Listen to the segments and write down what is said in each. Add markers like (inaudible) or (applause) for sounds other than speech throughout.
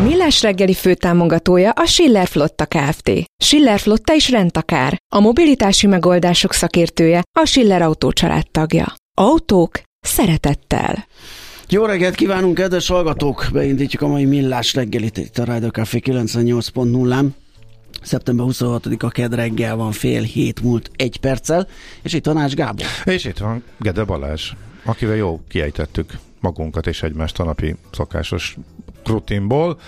A Millás reggeli főtámogatója a Schiller Flotta Kft. Schiller Flotta is rendtakár. A mobilitási megoldások szakértője a Schiller Autó tagja. Autók szeretettel. Jó reggelt kívánunk, kedves hallgatók! Beindítjuk a mai millás reggelit itt a Rádió Café 98.0-án. Szeptember 26-a ked reggel van fél hét múlt egy perccel, és itt Tanács Gábor. És itt van Gede Balázs, akivel jó kiejtettük magunkat és egymást a napi szokásos rutinból.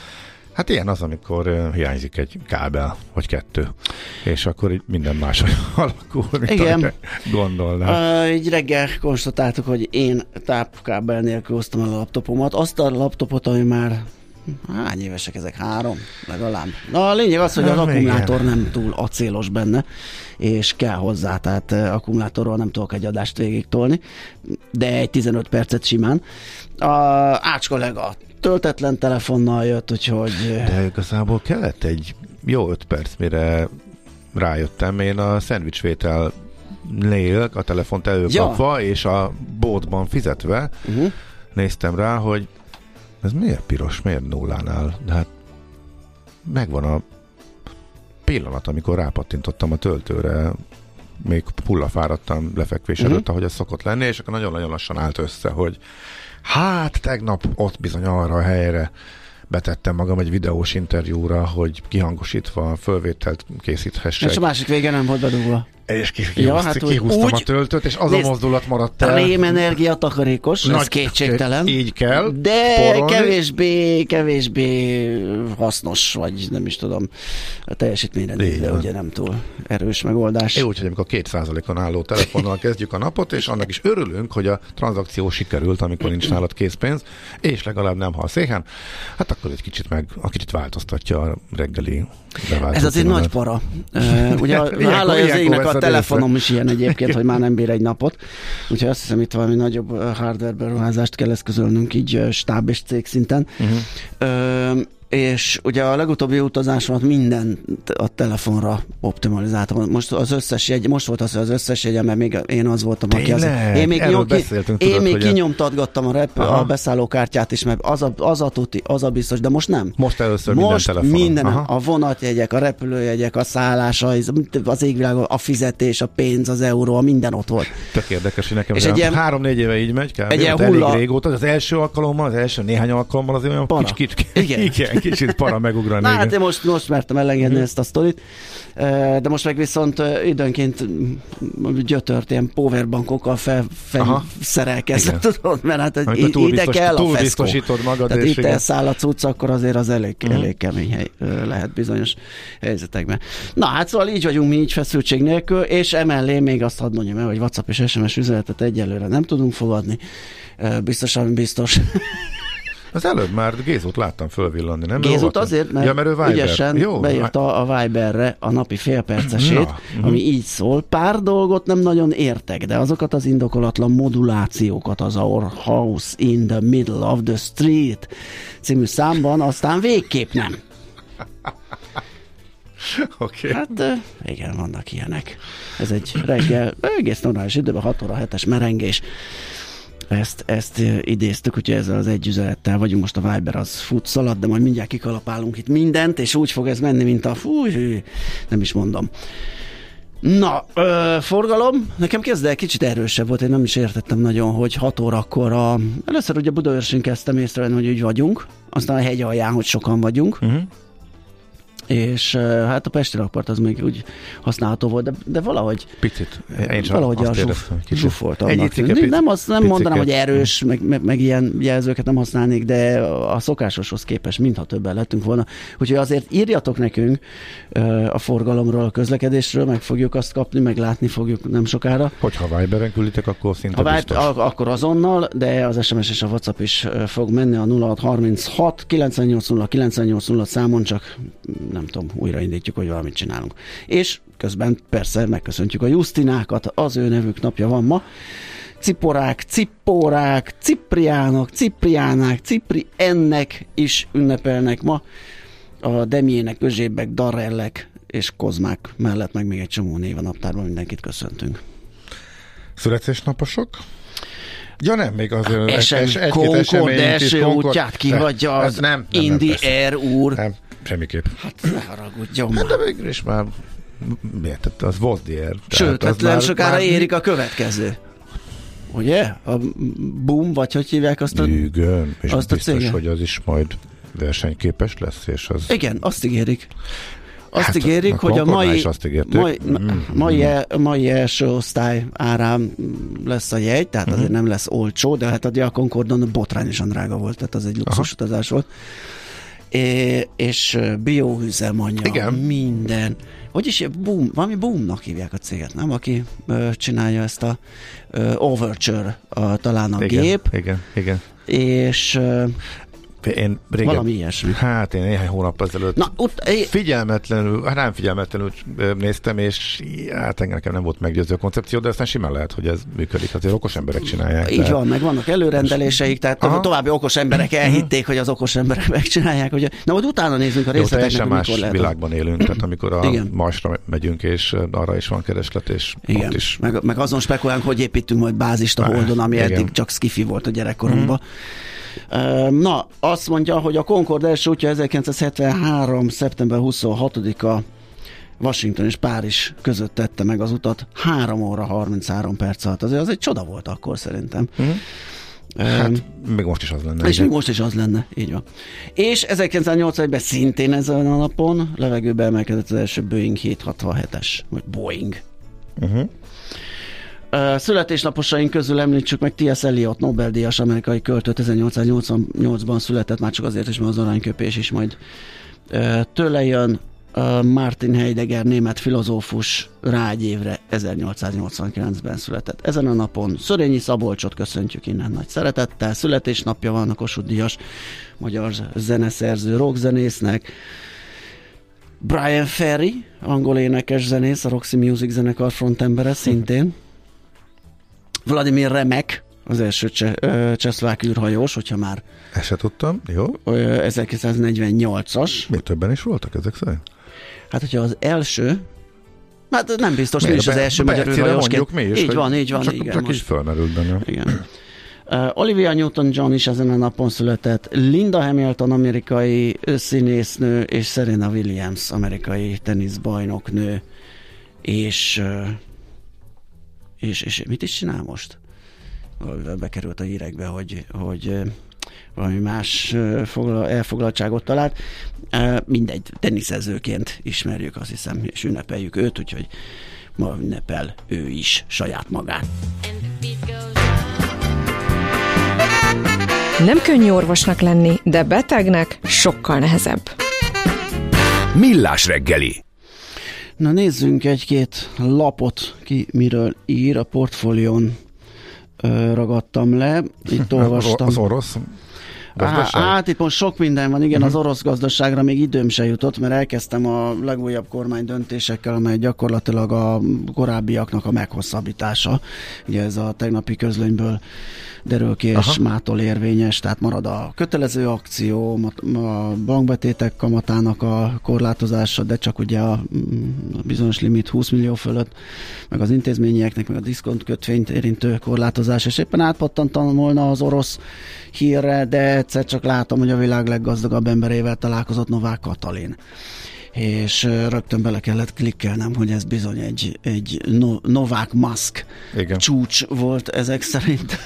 Hát ilyen az, amikor hiányzik egy kábel, vagy kettő, és akkor így minden más (laughs) alakul, mint Igen. gondolnál. Így reggel konstatáltuk, hogy én tápkábel nélkül hoztam el a laptopomat. Azt a laptopot, ami már Hány évesek ezek? Három? Legalább. Na a lényeg az, hogy az akkumulátor igen. nem túl acélos benne, és kell hozzá, tehát akkumulátorról nem tudok egy adást végig tolni, de egy 15 percet simán. A Ács kollega töltetlen telefonnal jött, úgyhogy... De igazából kellett egy jó öt perc, mire rájöttem. Én a szendvicsvétel nél a telefont előkapva, és a boltban fizetve Uh-huh. néztem rá, hogy ez miért piros, miért nullánál? De hát megvan a pillanat, amikor rápattintottam a töltőre, még pullafáradtam lefekvés Mhm. előtt, ahogy ez szokott lenni, és akkor nagyon-nagyon lassan állt össze, hogy hát tegnap ott bizony arra a helyre betettem magam egy videós interjúra, hogy kihangosítva fölvételt készíthessek. És a másik vége nem volt bedugva. És Ja, kihúztam, hát hát úgy- kihúztam úgy- a töltőt, és az Nézd, a mozdulat maradt el. Rémenergia takarékos, ez kétségtelen. Így kell. De porolni. kevésbé, kevésbé hasznos, vagy nem is tudom, a teljesítményre ugye nem túl erős megoldás. Jó, úgyhogy amikor 2%-on álló telefonnal kezdjük a napot, és annak is örülünk, hogy a tranzakció sikerült, amikor nincs nálad készpénz, és legalább nem hal széken, hát akkor egy kicsit meg, a kicsit változtatja a reggeli Ez azért nagy rutinodat. para. Uh, ugye a- (laughs) hála az égnek a veszed telefonom is ilyen egyébként, (laughs) hogy már nem bír egy napot. Úgyhogy azt hiszem itt valami nagyobb hardware beruházást kell eszközölnünk így stáb és cég szinten. Uh-huh. És ugye a legutóbbi utazásomat minden a telefonra optimalizáltam. Most az összes jegy, most volt az, hogy az összes jegyem, mert még én az voltam, aki az, én még, nyom, ki, én tudod, még kinyomtatgattam a, rep, Aha. a beszállókártyát is, mert az a, az a tuti, az a biztos, de most nem. Most először Most minden telefonon. minden, Aha. a vonatjegyek, a repülőjegyek, a szállás, az, az égvilág, a fizetés, a pénz, az euró, a minden ott volt. Tök érdekes, hogy nekem És egy ilyen- három-négy éve így megy, kb. egy ilyen Ott elég hulla- régóta, az első alkalommal, az első néhány alkalommal azért olyan Para. kicsit, kicsit, Igen. (laughs) igen, kicsit para megugrani. Na igen. hát én most, most mertem elengedni ezt a sztorit, de most meg viszont időnként mm, gyötört ilyen powerbankokkal fel, Aha. felszerelkezett, tudod, mert hát Amikor ide, biztos- kell a feszkó. magad, Tehát és itt elszáll a cucc, akkor azért az elég, Mhm. elég kemény hely, lehet bizonyos helyzetekben. Na hát szóval így vagyunk mi így feszültség nélkül, és emellé még azt hadd mondjam el, hogy WhatsApp és SMS üzenetet egyelőre nem tudunk fogadni. Biztosan biztos. Az előbb már Gézót láttam fölvillanni, nem? Gézut Olvatom. azért, mert ja, mert ő Viber. ügyesen Jó, beírta a Viberre a napi félpercesét, Na, mhm. ami így szól. Pár dolgot nem nagyon értek, de azokat az indokolatlan modulációkat az Our House in the Middle of the Street című számban aztán végképp nem. (laughs) Oké. Okay. Hát igen, vannak ilyenek. Ez egy reggel, egész normális időben, 6 óra 7-es merengés. Ezt, ezt ö, idéztük, úgyhogy ezzel az egy üzenettel vagyunk most a Viber az fut szalad, de majd mindjárt kikalapálunk itt mindent, és úgy fog ez menni, mint a fúj, nem is mondom. Na, ö, forgalom, nekem kezdve kicsit erősebb volt, én nem is értettem nagyon, hogy 6 órakor a... Először ugye Budaörsön kezdtem észrevenni, hogy úgy vagyunk, aztán a hegy alján, hogy sokan vagyunk, Uh-huh. És hát a Pesti rakpart az még úgy használható volt, de, de valahogy Picit. Én valahogy azt a zsuf, Egy annak Nem, azt nem picike. mondanám, hogy erős, meg, meg, meg, ilyen jelzőket nem használnék, de a szokásoshoz képest mintha többen lettünk volna. Úgyhogy azért írjatok nekünk a forgalomról, a közlekedésről, meg fogjuk azt kapni, meg látni fogjuk nem sokára. Hogyha Viberen külditek, akkor szinte Ha biztos. a, akkor azonnal, de az SMS és a WhatsApp is fog menni a 0636 980 980 számon, csak nem tudom, újraindítjuk, hogy valamit csinálunk. És közben persze megköszöntjük a Justinákat, az ő nevük napja van ma. Ciporák, cippórák, cipriánok, cipriánák, cipri ennek is ünnepelnek ma. A Demiének, Özsébek, Darellek és Kozmák mellett meg még egy csomó név a naptárban mindenkit köszöntünk. Születésnaposok? Ja nem, még azért Esen, es- egy-két Concord első útját ki Ne, hagyja ez az nem, nem, nem, Indi persze. Air úr. Nem, semmiképp. Hát ne haragudjon Hát már. de végül is már miért? Tehát Az Vosdier. Sőt, hát nem sokára érik a következő. Ugye? A Boom, vagy hogy hívják azt a... Bűgön, és azt azt a biztos, céget. hogy az is majd versenyképes lesz, és az... Igen, azt ígérik. Azt Hát, ígérik, a hogy a mai, azt mai, Mm. mai, e- mai első osztály árán lesz a jegy, tehát azért nem lesz olcsó, de hát a Concordon botrányosan drága volt, tehát az egy luxus utazás volt. És ö, bioüzemanyag, Igen. minden. Hogy is boom, valami boomnak hívják a céget, nem? Aki ö, csinálja ezt a ö, Overture, a, talán a igen, gép, Igen, igen. és Én régen, valami ilyesmi. Hát én néhány hónap ezelőtt Na, ott, é, figyelmetlenül, hát nem figyelmetlenül néztem, és hát engem nekem nem volt meggyőző a koncepció, de aztán simán lehet, hogy ez működik. Azért okos emberek csinálják. Így van, meg vannak előrendeléseik, tehát Aha. További okos emberek elhitték, hogy az okos emberek (laughs) megcsinálják. Hogy... Na, majd utána nézzünk a Jó, részleteknek, teljesen hogy más lehet. világban élünk, tehát amikor a (clears throat) Igen. Marsra megyünk, és arra is van kereslet, és Igen, ott is meg, meg azon spekulálunk, hogy építünk majd bázist a Holdon, ami igen. Mhm. eddig csak skifi volt a gyerekkorunkban. Uh, Na, azt mondja, hogy a Concord első útja 1973. szeptember 26-a Washington és Párizs között tette meg az utat 3 óra 33 perc alatt. Azért az egy csoda volt akkor szerintem. Mhm. Um, Hát még most is az lenne. és igen. még most is az lenne, így van. És 1981-ben szintén ezen a napon levegőbe emelkedett az első Boeing 767-es, vagy Boeing. Uh-huh. Születésnaposaink közül említsük meg T.S. Eliot, Nobel-díjas amerikai költőt 1888-ban született, már csak azért is, mert az aranyköpés is majd tőle jön. Martin Heidegger, német filozófus rá egy évre 1889-ben született. Ezen a napon Szörényi Szabolcsot köszöntjük innen nagy szeretettel. Születésnapja van a Kossuth Díjas magyar zeneszerző rockzenésznek. Brian Ferry, angol énekes zenész, a Roxy Music zenekar frontembere szintén. Vladimir Remek, az első cse, ö, csehszlovák űrhajós, hogyha már Ezt se tudtam, jó. ö, 1948-as. Még többen is voltak ezek szerint? Hát, hogyha az első, hát nem biztos, mi is az első magyar űrhajósként. mi is. Így van, így van, csak, igen. Csak most- így fölmerült benne. Igen. Uh, Olivia Newton-John is ezen a napon született, Linda Hamilton amerikai színésznő, és Serena Williams amerikai teniszbajnoknő, és, uh, és, és mit is csinál most? Bekerült a hírekbe, hogy, hogy valami más foglal, elfoglaltságot talált. Mindegy, teniszezőként ismerjük, azt hiszem, és ünnepeljük őt, úgyhogy ma ünnepel ő is saját magát. Nem könnyű orvosnak lenni, de betegnek sokkal nehezebb. Millás reggeli. Na nézzünk egy-két lapot, ki miről ír, a portfólión ragadtam le, itt (laughs) olvastam. Az orosz? Gazdaság? Hát itt most sok minden van, igen, uh-huh. az orosz gazdaságra még időm se jutott, mert elkezdtem a legújabb kormány döntésekkel, amely gyakorlatilag a korábbiaknak a meghosszabbítása. Ugye ez a tegnapi közlönyből derül ki, és Aha. mától érvényes, tehát marad a kötelező akció, a bankbetétek kamatának a korlátozása, de csak ugye a, a bizonyos limit 20 millió fölött, meg az intézményeknek, meg a diszkont kötvényt érintő korlátozás, és éppen átpattantam volna az orosz hírre, de egyszer csak látom, hogy a világ leggazdagabb emberével találkozott Novák Katalin és rögtön bele kellett klikkelnem, hogy ez bizony egy, egy no, Novák Musk igen. csúcs volt ezek szerint,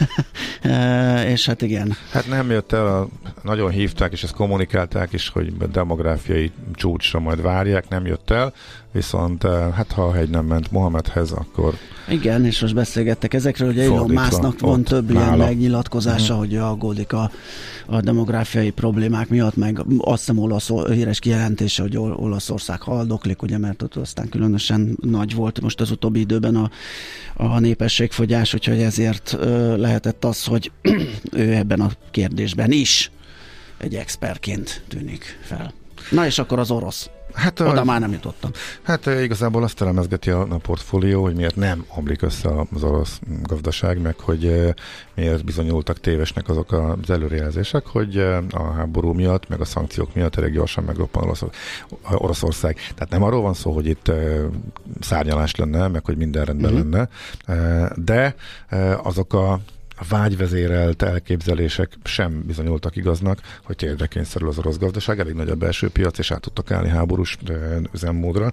(laughs) és hát igen. Hát nem jött el, a, nagyon hívták, és ezt kommunikálták is, hogy demográfiai csúcsra majd várják, nem jött el, viszont hát ha a hegy nem ment Mohamedhez, akkor... Igen, és most beszélgettek ezekről, hogy Elon Musknak van több nála. ilyen megnyilatkozása, mm. hogy aggódik a, a demográfiai problémák miatt, meg azt hiszem olasz híres kijelentése, hogy Olaszország haldoklik, ugye, mert ott aztán különösen nagy volt most az utóbbi időben a, a népességfogyás, úgyhogy ezért ö, lehetett az, hogy (clears throat) ő ebben a kérdésben is egy expertként tűnik fel. Na és akkor az orosz. Hát, Oda a, már nem jutottam. Hát igazából azt elemezgeti a, a portfólió, hogy miért nem omlik össze az orosz gazdaság, meg hogy miért bizonyultak tévesnek azok az előrejelzések, hogy a háború miatt, meg a szankciók miatt elég gyorsan megroppan Orosz, Oroszország. Tehát nem arról van szó, hogy itt szárnyalás lenne, meg hogy minden rendben uh-huh. lenne, de azok a a vágyvezérelt elképzelések sem bizonyultak igaznak, hogy térdre kényszerül az orosz gazdaság, elég nagy a belső piac, és át tudtak állni háborús üzemmódra.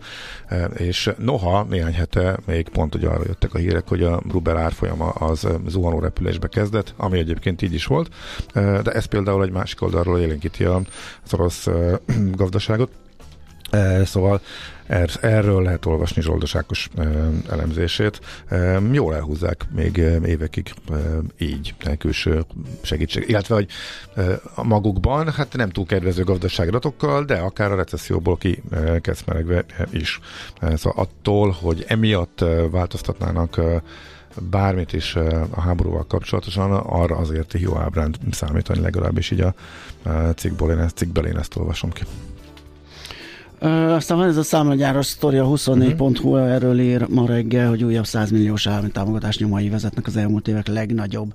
És noha néhány hete még pont hogy arra jöttek a hírek, hogy a rubel árfolyama az zuhanó repülésbe kezdett, ami egyébként így is volt, de ez például egy másik oldalról élénkíti az orosz (clears throat) gazdaságot. Szóval Er, erről lehet olvasni Zsoldos Ákos elemzését. Jól elhúzzák még évekig így külső segítség. Illetve, hogy magukban, hát nem túl kedvező gazdaságiratokkal, de akár a recesszióból ki melegve is. Szóval attól, hogy emiatt változtatnának bármit is a háborúval kapcsolatosan, arra azért jó ábránt számítani, legalábbis így a cikkből én ezt, cikkből én ezt olvasom ki. Aztán van ez a számlagyáros sztori, a 24.hu uh-huh. erről ír ma reggel, hogy újabb 100 milliós állami támogatás nyomai vezetnek az elmúlt évek legnagyobb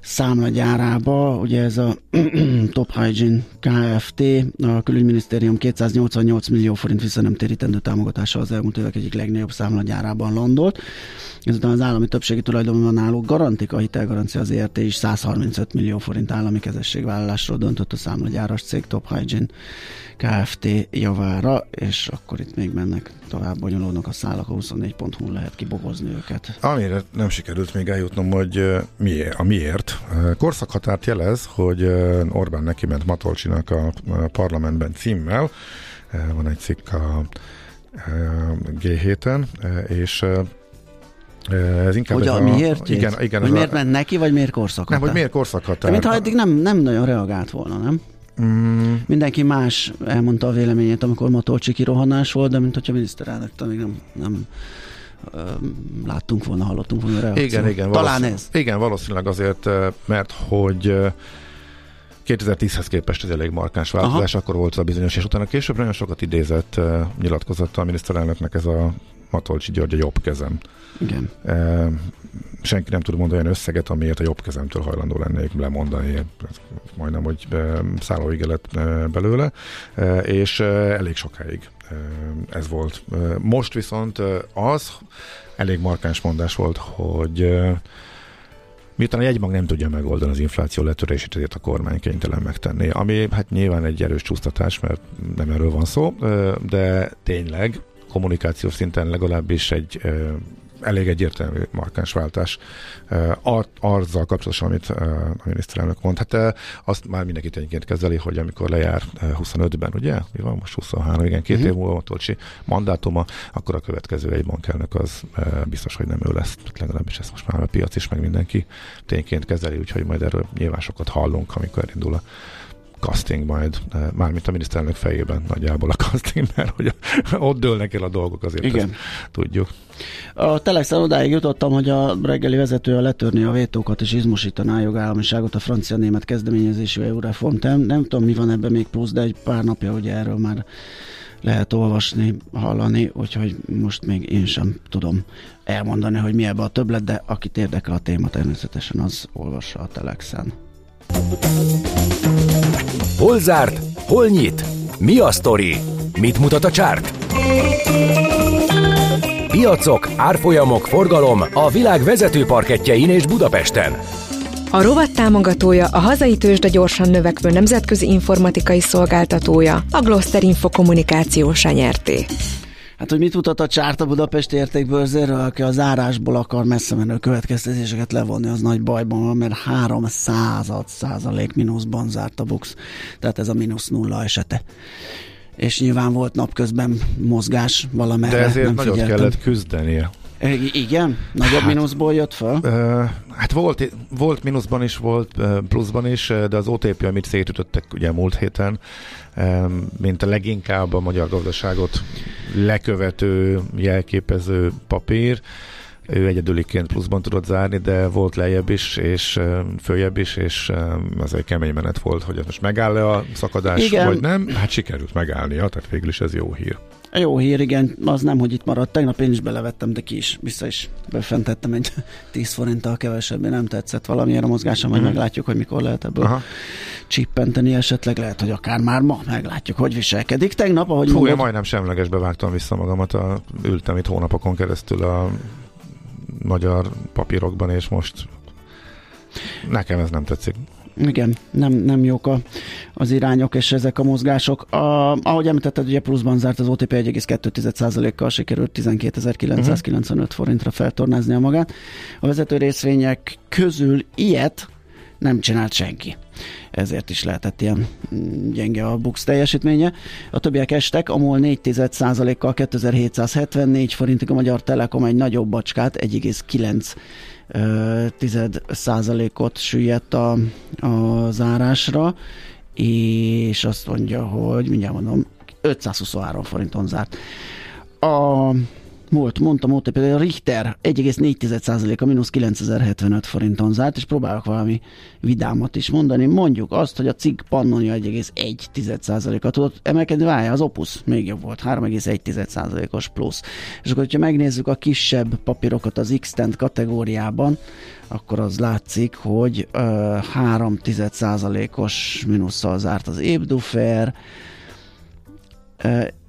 számlagyárába. Ugye ez a (clears throat) Top Hygiene Kft. A külügyminisztérium 288 millió forint visszanemtérítendő támogatása az elmúlt évek egyik legnagyobb számlagyárában landolt. Ezután az állami többségi tulajdonban álló Garantika hitelgarancia az ERT is 135 millió forint állami kezességvállalásról döntött a számlagyáras cég Top Hygiene Kft. javára, és akkor itt még mennek tovább bonyolódnak a szálak, a 24.hu lehet kibogozni őket. Amire nem sikerült még eljutnom, hogy miért, a miért. Korszakhatárt jelez, hogy Orbán neki ment Matolcsinak a parlamentben címmel, van egy cikk a G7-en, és ez inkább hogy a, a, miért? Igen, igen, hogy miért a, ment neki, vagy miért korszakhatár? Nem, hogy miért korszakhatár. Mintha eddig nem, nem nagyon reagált volna, nem? Mm. Mindenki más elmondta a véleményét, amikor Matolcsi kirohanás volt, de mint hogyha miniszterelnök még nem, nem láttunk volna, hallottunk volna reakciót. Igen, igen. Talán ez. Igen, valószínűleg azért, mert hogy 2010-hez képest ez elég markáns változás, Aha. akkor volt a bizonyos, és utána később nagyon sokat idézett nyilatkozott a miniszterelnöknek ez a Matolcsi György a jobb kezem. Igen. Senki nem tud mondani olyan összeget, amiért a jobb kezemtől hajlandó lennék lemondani. Majdnem, hogy szállóige lett belőle, és elég sokáig ez volt. Most viszont az elég markáns mondás volt, hogy Miután a jegybank nem tudja megoldani az infláció letörését, ezért a kormány kénytelen megtenni. Ami hát nyilván egy erős csúsztatás, mert nem erről van szó, de tényleg kommunikációs szinten legalábbis egy elég egyértelmű markáns váltás ar- azzal kapcsolatosan, amit a miniszterelnök mond. Hát azt már mindenki tényként kezeli, hogy amikor lejár 25-ben, ugye? Mi van most 23, igen, két uh-huh. év múlva Tolcsi mandátuma, akkor a következő egy bankelnök az biztos, hogy nem ő lesz. Legalábbis ezt most már a piac is, meg mindenki tényként kezeli, úgyhogy majd erről nyilván sokat hallunk, amikor elindul a casting majd, mármint a miniszterelnök fejében nagyjából a casting, mert hogy ott dőlnek el a dolgok, azért Igen. tudjuk. A Telexen odáig jutottam, hogy a reggeli vezető a letörni a vétókat és izmosítaná a jogállamiságot a francia-német kezdeményezésű EU reform. Nem, nem tudom, mi van ebben még plusz, de egy pár napja ugye erről már lehet olvasni, hallani, úgyhogy most még én sem tudom elmondani, hogy mi ebbe a többlet, de akit érdekel a téma természetesen az olvassa a Telexen. Hol zárt? Hol nyit? Mi a sztori? Mit mutat a csárt? Piacok, árfolyamok, forgalom a világ vezető parketjein és Budapesten. A rovat támogatója a hazai tőzsde gyorsan növekvő nemzetközi informatikai szolgáltatója, a Gloster Info kommunikációsa nyerté. Hát, hogy mit mutat a csárt a Budapesti értékbőrzéről, aki az árásból akar messze menő következtetéseket levonni, az nagy bajban van, mert 300 százalék mínuszban zárt a BUX. Tehát ez a mínusz nulla esete és nyilván volt napközben mozgás valamerre. De ezért nem figyeltem. kellett küzdenie. Igen? Nagyobb hát, mínuszból jött fel? Hát volt, volt mínuszban is, volt pluszban is, de az OTP, amit szétütöttek ugye múlt héten, mint a leginkább a magyar gazdaságot lekövető, jelképező papír, ő egyedüliként pluszban tudott zárni, de volt lejjebb is, és följebb is, és az egy kemény menet volt, hogy most megáll-e a szakadás, Igen. vagy nem. Hát sikerült megállnia, tehát végül is ez jó hír. Jó hír, igen, az nem, hogy itt maradt. Tegnap én is belevettem, de ki is, vissza is befentettem egy (laughs) 10 forinttal kevesebb, nem tetszett valamilyen a mozgása, majd mm. meglátjuk, hogy mikor lehet ebből Aha. csippenteni, esetleg lehet, hogy akár már ma meglátjuk, hogy viselkedik. Tegnap, ahogy Fú, mondod... én majdnem semlegesbe vágtam vissza magamat, a, ültem itt hónapokon keresztül a magyar papírokban, és most nekem ez nem tetszik. Igen, nem, nem jók a, az irányok és ezek a mozgások. A, ahogy említetted, ugye pluszban zárt az OTP 1,2%-kal sikerült 12.995 uh-huh. forintra feltornázni a magát. A vezető részvények közül ilyet nem csinált senki. Ezért is lehetett ilyen mm, gyenge a Bux teljesítménye. A többiek estek, a MOL 4,1%-kal 2774 forintig, a Magyar Telekom egy nagyobb bacskát, 1,9 tized százalékot süllyedt a, a zárásra, és azt mondja, hogy mindjárt mondom, 523 forinton zárt. A volt, mondtam ott például a Richter 1,4%-a mínusz 9075 forinton zárt, és próbálok valami vidámat is mondani. Mondjuk azt, hogy a cikk Pannonia 1,1%-a tudott emelkedni, várja, az Opus még jobb volt, 3,1%-os plusz. És akkor, hogyha megnézzük a kisebb papírokat az x kategóriában, akkor az látszik, hogy uh, 3,1%-os mínusszal zárt az Ébdufer,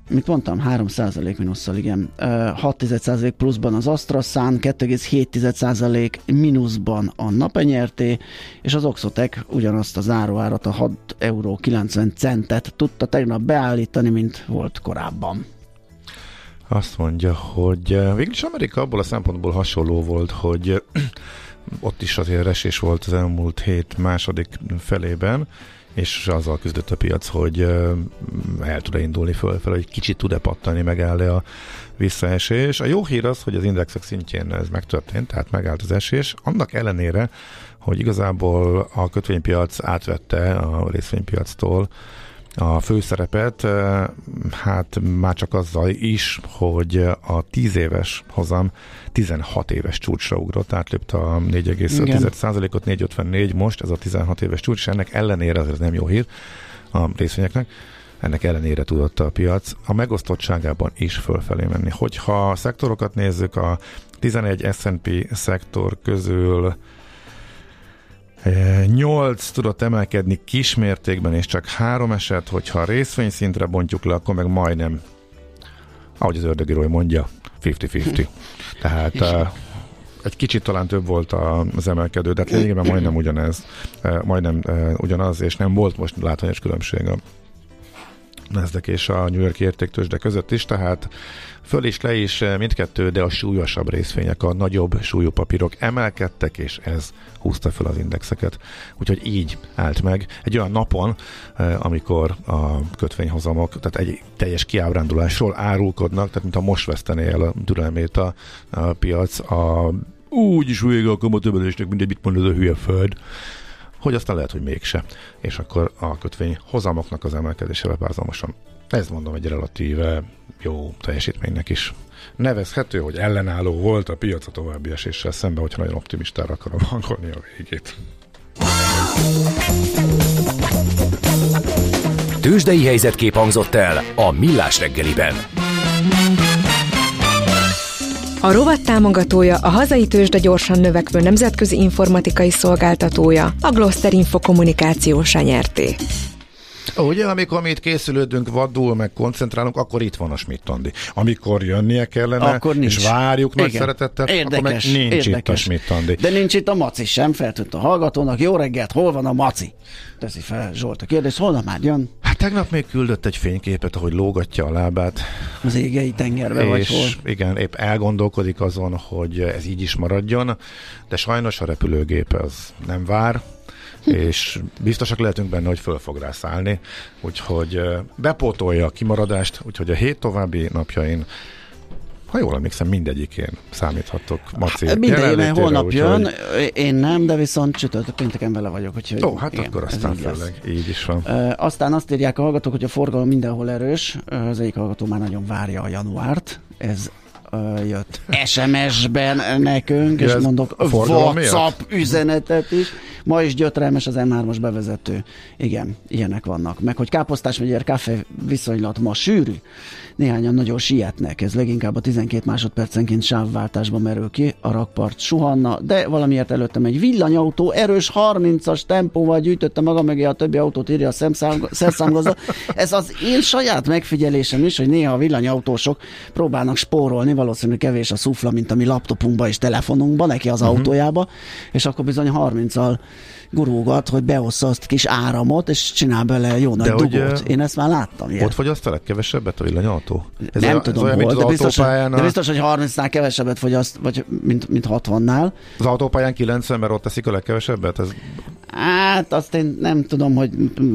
mit mondtam, 3% minusszal, igen. 6% pluszban az AstraZán, 2,7% mínuszban a napenyerté, és az Oxotec ugyanazt a záróárat, a 6 euró 90 centet tudta tegnap beállítani, mint volt korábban. Azt mondja, hogy végülis Amerika abból a szempontból hasonló volt, hogy ott is azért esés volt az elmúlt hét második felében, és azzal küzdött a piac, hogy el tud-e indulni fölfelé, hogy kicsit tud-e pattani, megáll a visszaesés. A jó hír az, hogy az indexek szintjén ez megtörtént, tehát megállt az esés. Annak ellenére, hogy igazából a kötvénypiac átvette a részvénypiactól a főszerepet, hát már csak azzal is, hogy a 10 éves hozam 16 éves csúcsra ugrott, átlépte a 4,5%-ot, 4,54 most, ez a 16 éves csúcs, és ennek ellenére, ez nem jó hír a részvényeknek, ennek ellenére tudott a piac a megosztottságában is fölfelé menni. Hogyha a szektorokat nézzük, a 11 S&P szektor közül 8 tudott emelkedni kismértékben, és csak három eset, hogyha a részvényszintre bontjuk le, akkor meg majdnem, ahogy az ördögírói mondja, 50-50. (laughs) Tehát uh, egy kicsit talán több volt az emelkedő, de hát lényegében majdnem ugyanez, majdnem ugyanaz, és nem volt most látványos különbség Nasdaq és a New York értéktősde között is, tehát föl is le is mindkettő, de a súlyosabb részvények, a nagyobb súlyú papírok emelkedtek, és ez húzta fel az indexeket. Úgyhogy így állt meg egy olyan napon, amikor a kötvényhozamok, tehát egy teljes kiábrándulásról árulkodnak, tehát mint a most vesztené el a türelmét a, a piac, a úgy is vége a kamatövelésnek, mindegy, mit mondod a hülye föld hogy aztán lehet, hogy mégse. És akkor a kötvény hozamoknak az emelkedésével párhuzamosan. Ez mondom egy relatíve jó teljesítménynek is nevezhető, hogy ellenálló volt a piac a további eséssel szemben, hogyha nagyon optimistára akarom hangolni a végét. Tőzsdei helyzetkép hangzott el a Millás reggeliben. A rovat támogatója a hazai tőzsde gyorsan növekvő nemzetközi informatikai szolgáltatója, a Gloster Info kommunikációs nyerté. Ugye, amikor mi itt készülődünk, vadul, meg koncentrálunk, akkor itt van a Schmidt-Andi. Amikor jönnie kellene, Akkor nincs. és várjuk nagy Igen. szeretettel, Érdekes, akkor meg nincs érdekes. itt a Schmidt-Andi. De nincs itt a Maci sem, feltűnt a hallgatónak. Jó reggelt, hol van a Maci? Teszi fel Zsolt a kérdést, holnap már jön Hát tegnap még küldött egy fényképet, ahogy lógatja a lábát, az égei tengerbe, vagy és hol. igen, épp elgondolkodik azon, hogy ez így is maradjon, de sajnos a repülőgép az nem vár, és biztosak lehetünk benne, hogy föl fog rá szállni, úgyhogy bepótolja a kimaradást, úgyhogy a hét további napjain ha jól emlékszem, mindegyikén számíthatok Maci Minden éve jelenlétére, holnap jön, én nem, de viszont csütörtök pénteken vele vagyok. Úgyhogy Ó, hát igen, akkor aztán főleg így is van. Ö, aztán azt írják a hallgatók, hogy a forgalom mindenhol erős. Az egyik hallgató már nagyon várja a januárt. Ez jött SMS-ben nekünk, Ja, és forgalom WhatsApp üzenetet is. Ma is gyötrelmes az M3-as bevezető. Igen, ilyenek vannak. Meg hogy Káposztás megyér kávé viszonylat ma sűrű. Néhányan nagyon sietnek, ez leginkább a 12 másodpercenként sávváltásba merül ki, a rakpart suhanna, de valamiért előttem egy villanyautó erős 30-as tempóval gyűjtötte maga mögé a többi autót, írja a szerszámgazda. Ez az én saját megfigyelésem is, hogy néha a villanyautósok próbálnak spórolni, valószínűleg kevés a szufla, mint ami laptopunkba és telefonunkba, neki az uh-huh. autójába, és akkor bizony 30-al gurulgat, hogy beossza azt kis áramot, és csinál bele jó nagy De hogy, dugót. ö, Én ezt már láttam. Ilyet. Ott fogyaszt a legkevesebbet a villanyautó? Ez nem olyan- tudom, olyan, hol, de biztos, hogy, de a- biztos, hogy 30-nál kevesebbet fogyaszt, vagy mint, mint 60-nál. Az autópályán 90, mert ott teszik a legkevesebbet? Ez Hát azt én nem tudom, hogy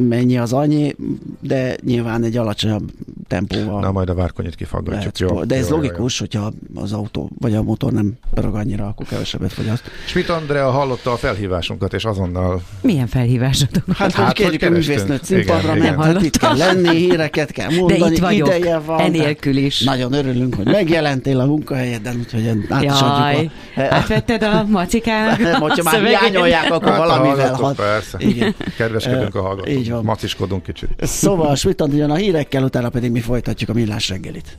mennyi az annyi, de nyilván egy alacsonyabb tempóval Na, majd a várkonyit kifaggatjuk. spor- De ez jó, jó, logikus, hogyha az autó vagy a motor nem pörög annyira, akkor kevesebbet fogyaszt. Jó. Schmidt Andrea hallotta a felhívásunkat, és azonnal Milyen felhívásotok? Hát, Hát, hogy kérjük a művésznőt színpadra, mert hát itt kell lenni, híreket kell De mondani, itt vagyok, ideje van. enélkül is. Nagyon örülünk, hogy megjelentél a munkahelyeden, úgyhogy át is Jaj, a... átvetted a macikának (laughs) Hogyha már hiányolják, akkor Hát, valamivel hat. Persze. Igen. Kedveskedünk a Így hallgatók. van. Maciskodunk kicsit. Szóval Schmidt jön a hírekkel, utána pedig mi folytatjuk a millás reggelit.